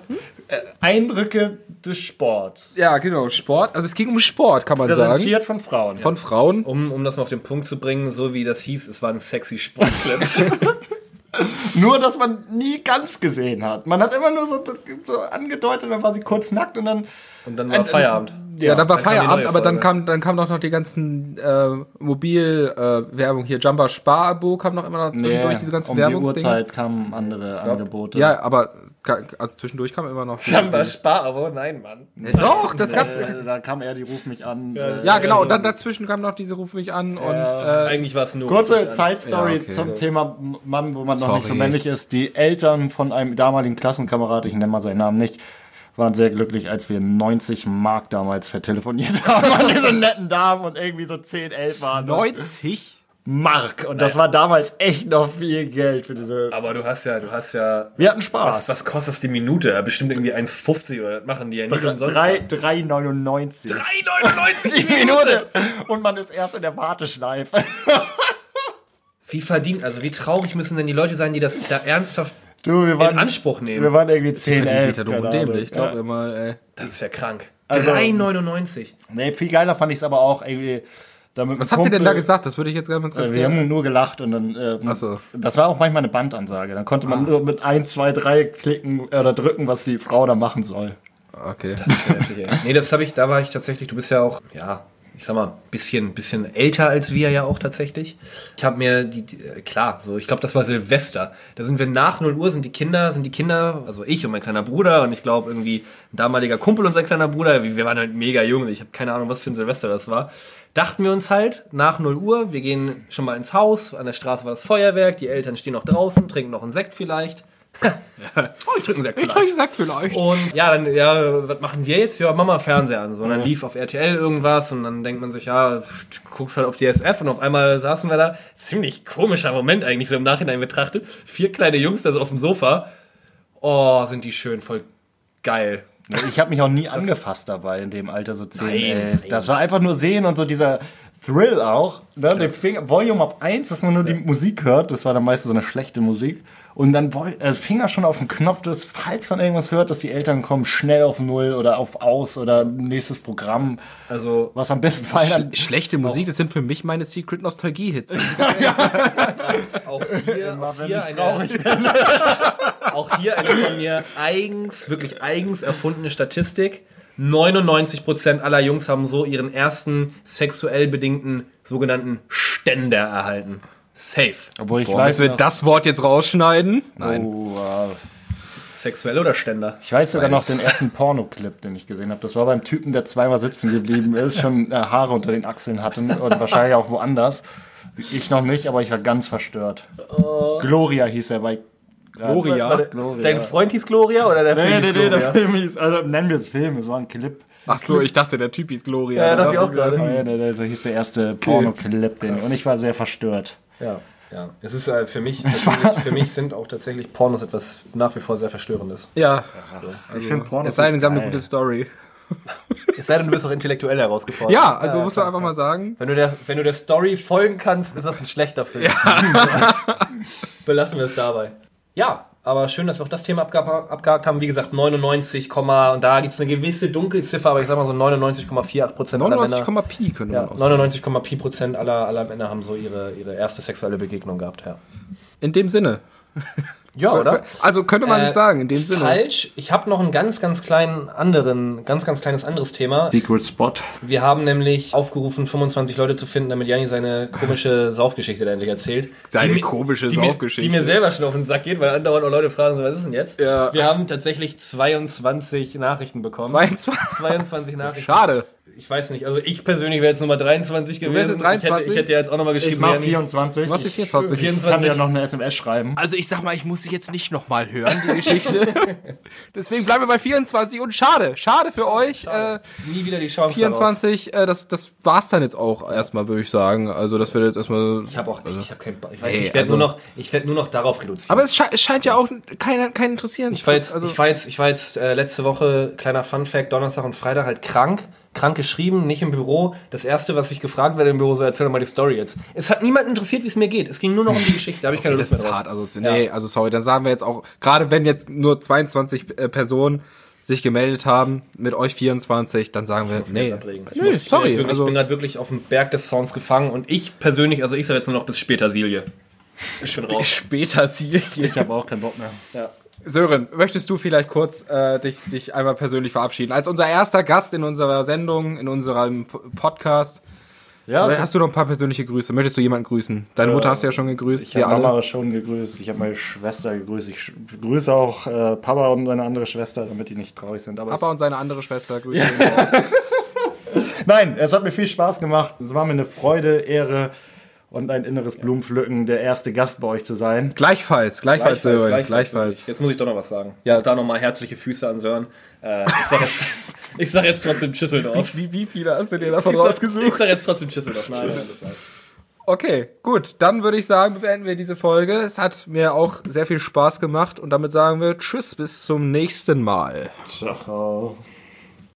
Eindrücke des Sports. Ja, genau, Sport. Also es ging um Sport, kann man sagen. Präsentiert von Frauen. Von Frauen. Um, um das mal auf den Punkt zu bringen, so wie das hieß, es waren sexy Sportclips. (laughs) Nur, dass man nie ganz gesehen hat. Man hat immer nur so, so angedeutet, dann war sie kurz nackt und dann. Und dann war Feierabend. Ja, dann war dann die Feierabend, aber dann kam, dann kam doch noch die ganzen äh, Mobil-Werbung hier. Jumper Sparabo kam noch immer noch zwischendurch, diese ganzen um die Werbungsdinge. Uhrzeit kamen andere Angebote. Ja, aber also zwischendurch kam immer noch. (laughs) Jamba Spar-Abo? Nein, Mann. Doch, das gab. Äh, da kam eher die Ruf mich an. Ja, äh, Ja, genau. Und dann dazwischen kam noch diese Ruf mich an und äh, Eigentlich war es nur. Kurze Side Story Ja, okay. zum Thema Mann, wo man noch nicht so Sorry. männlich ist. Die Eltern von einem damaligen Klassenkamerad, ich nenne mal seinen Namen nicht, waren sehr glücklich, als wir 90 Mark damals vertelefoniert (laughs) haben an diese netten Damen und irgendwie so 10, 11 waren. 90. Mark. Und das war damals echt noch viel Geld für diese. Aber du hast ja, du hast ja. Wir hatten Spaß. Was, was kostet das die Minute? Bestimmt irgendwie 1,50 oder das machen die ja nicht umsonst. Drei- 3,99 3,99 die Minute. Und man ist erst in der Warteschleife. Wie verdient, also wie traurig müssen denn die Leute sein, die das da ernsthaft Du, wir in waren, Anspruch nehmen? wir waren irgendwie 10, Die 11. sieht ja dumm und keine Ahnung. dämlich. Glaub Ja. mal, ey. Das ist ja krank. Also- 3,99. Nee, viel geiler fand ich es aber auch irgendwie. Damit Was habt ihr denn da gesagt? Das würde ich jetzt ganz, ganz Äh, wir gerne. haben nur gelacht und dann. Äh, so. Das war auch manchmal eine Bandansage. Dann konnte man nur mit 1, 2, 3 klicken äh, oder drücken, was die Frau da machen soll. Okay. Das ist ja heftig, ey. Nee, das habe ich, da war ich tatsächlich, du bist ja auch, ja, ich sag mal, bisschen, bisschen älter als wir ja auch tatsächlich. Ich habe mir die, äh, klar, so, ich glaube, das war Silvester. Da sind wir nach 0 Uhr, sind die Kinder, sind die Kinder, also ich und mein kleiner Bruder und ich glaube irgendwie ein damaliger Kumpel und sein kleiner Bruder, wir waren halt mega jung, ich habe keine Ahnung, was für ein Silvester das war. Dachten wir uns halt, nach 0 Uhr, wir gehen schon mal ins Haus, an der Straße war das Feuerwerk, die Eltern stehen noch draußen, trinken noch einen Sekt vielleicht. Oh, ich trinke einen Sekt Ich vielleicht. habe gesagt vielleicht. Und ja, dann, ja, was machen wir jetzt? Ja, Mama Fernseher an. So, und dann lief auf RTL irgendwas und dann denkt man sich, ja, pff, du guckst halt auf DSF und auf einmal saßen wir da. Ziemlich komischer Moment eigentlich, so im Nachhinein betrachtet. Vier kleine Jungs da so auf dem Sofa. Oh, sind die schön, voll geil. Ich habe mich auch nie angefasst dabei in dem Alter, so 10, Nein, 11. nein. Das war einfach nur sehen und so dieser Thrill auch. Ne? Der Finger, Volume auf 1, dass man nur die Musik hört. Das war dann meistens so eine schlechte Musik. Und dann äh, Finger schon auf den Knopf, dass, falls man irgendwas hört, dass die Eltern kommen, schnell auf Null oder auf Aus oder nächstes Programm. Also, Was am besten fallen. Sch schlechte Musik, das sind für mich meine Secret Nostalgie-Hits. (laughs) auch hier, auch wenn hier, eine, traurig (laughs) auch hier eine von mir eigens, wirklich eigens erfundene Statistik. 99% aller Jungs haben so ihren ersten sexuell bedingten sogenannten Ständer erhalten. Safe. Obwohl ich Boah, weiß, müssen wir noch, das Wort jetzt rausschneiden? Nein. oh, wow. Sexuell oder Ständer? Ich weiß sogar noch Beides. den ersten Pornoclip, den ich gesehen habe. Das war beim Typen, der zweimal sitzen geblieben ist, schon äh, Haare unter den Achseln hatte und wahrscheinlich auch woanders. Ich noch nicht, aber ich war ganz verstört. Gloria hieß er bei Gloria? Gloria. Dein Freund hieß Gloria oder der Nee, Film nee, hieß nee, Gloria? der Film hieß, also nennen wir es Film, es war ein Clip. Ach so, ich dachte, der Typ hieß Gloria. Ja, dachte ich auch gerade. Ja, der, der, so hieß der erste Pornoclip, den, und ich war sehr verstört. Ja, ja. Es ist äh, für mich, für mich sind auch tatsächlich Pornos etwas nach wie vor sehr verstörendes. Ja, ich finde Pornos es sei denn, sie haben eine gute Story. Es sei denn, du bist auch intellektuell herausgefordert. Ja, also muss man klar, einfach mal sagen. Wenn du, der, wenn du der Story folgen kannst, ist das ein schlechter Film. (laughs) Belassen wir es dabei. Ja, aber schön, dass wir auch das Thema abgehakt, haben. Wie gesagt, 99, Komma- und da gibt es eine gewisse Dunkelziffer, aber ich sag mal so 99,48 Prozent aller Männer. 99, Pi könnte Ja, sagen. 99, Pi Prozent aller, aller Männer haben so ihre, ihre erste sexuelle Begegnung gehabt. Ja. In dem Sinne. (laughs) Ja, oder? Also könnte man Äh, nicht sagen, in dem Sinne. Falsch. Ich habe noch einen ganz, ganz kleinen anderen, ganz, ganz kleines anderes Thema. Secret Spot. Wir haben nämlich aufgerufen, 25 Leute zu finden, damit Janni seine komische (laughs) Saufgeschichte da endlich erzählt. Seine Die mir- komische die mir- Saufgeschichte. Die mir selber schon auf den Sack geht, weil andauernd auch Leute fragen, so, was ist denn jetzt? Ja. Wir haben tatsächlich 22 Nachrichten bekommen. 22. 22 Nachrichten. Schade. Ich weiß nicht, also ich persönlich wäre jetzt Nummer 23 gewesen. wärst jetzt 23? Ich, hätte, ich hätte jetzt auch nochmal geschrieben, Ich mach Janni, 24. Was die Ich 24? kann 24. dir noch eine SMS schreiben. Also ich sag mal, ich muss sie jetzt nicht nochmal hören, die (laughs) Geschichte. Deswegen bleiben wir bei 24 und schade, schade für euch. Äh, nie wieder die Chance 24, äh, das, das war's dann jetzt auch erstmal, würde ich sagen. Also das wird jetzt erstmal... Ich habe auch echt, ich habe keinen Bock. Ich weiß, Ey, nicht, ich werde also- nur noch, ich werde nur noch darauf reduziert. Aber es, sche es scheint ja auch keinen keinen interessieren. Ich war jetzt, also, ich war jetzt, ich war jetzt äh, letzte Woche, kleiner Fun Fact, Donnerstag und Freitag halt krank. Krank geschrieben, nicht im Büro. Das erste, was ich gefragt werde im Büro, so erzähl doch mal die Story jetzt. Es hat niemand interessiert, wie es mir geht. Es ging nur noch um die Geschichte. Da habe ich keine das Lust ist mehr hart. drauf. Also, nee, also sorry, dann sagen wir jetzt auch, gerade wenn jetzt nur 22 äh, Personen sich gemeldet haben, mit euch 24, dann sagen wir, nee, Ich, nee, muss, sorry. ich, bin, also, ich bin gerade wirklich auf dem Berg des Sounds gefangen und ich persönlich, also ich sage jetzt nur noch bis später Silje. Ich bin raus. später sie Ich habe auch keinen Bock mehr. Ja. Sören, möchtest du vielleicht kurz äh, dich, dich einmal persönlich verabschieden? Als unser erster Gast in unserer Sendung, in unserem Podcast, Ja, äh, hast du noch ein paar persönliche Grüße? Möchtest du jemanden grüßen? Deine Mutter hast du ja schon gegrüßt, ich habe alle. Mama schon gegrüßt. Ich habe meine Schwester gegrüßt. Ich grüße auch äh, Papa und meine andere Schwester, damit die nicht traurig sind. Aber Papa und seine andere Schwester grüßen. (laughs) Nein, es hat mir viel Spaß gemacht. Es war mir eine Freude, Ehre und ein inneres Blumenpflücken, der erste Gast bei euch zu sein. Gleichfalls, gleichfalls, Sören, gleichfalls. Jetzt muss ich doch noch was sagen. Ja. Auch da nochmal herzliche Füße an Sören. Äh, ich sag jetzt, (laughs) ich sag jetzt trotzdem Schüsseldorf. Wie, wie viele hast du dir davon Ich sag, ich rausgesucht? sag jetzt trotzdem Schüsseldorf. Nein, nein, das war's. Okay, gut, dann würde ich sagen, beenden wir diese Folge. Es hat mir auch sehr viel Spaß gemacht und damit sagen wir Tschüss, bis zum nächsten Mal. Ciao.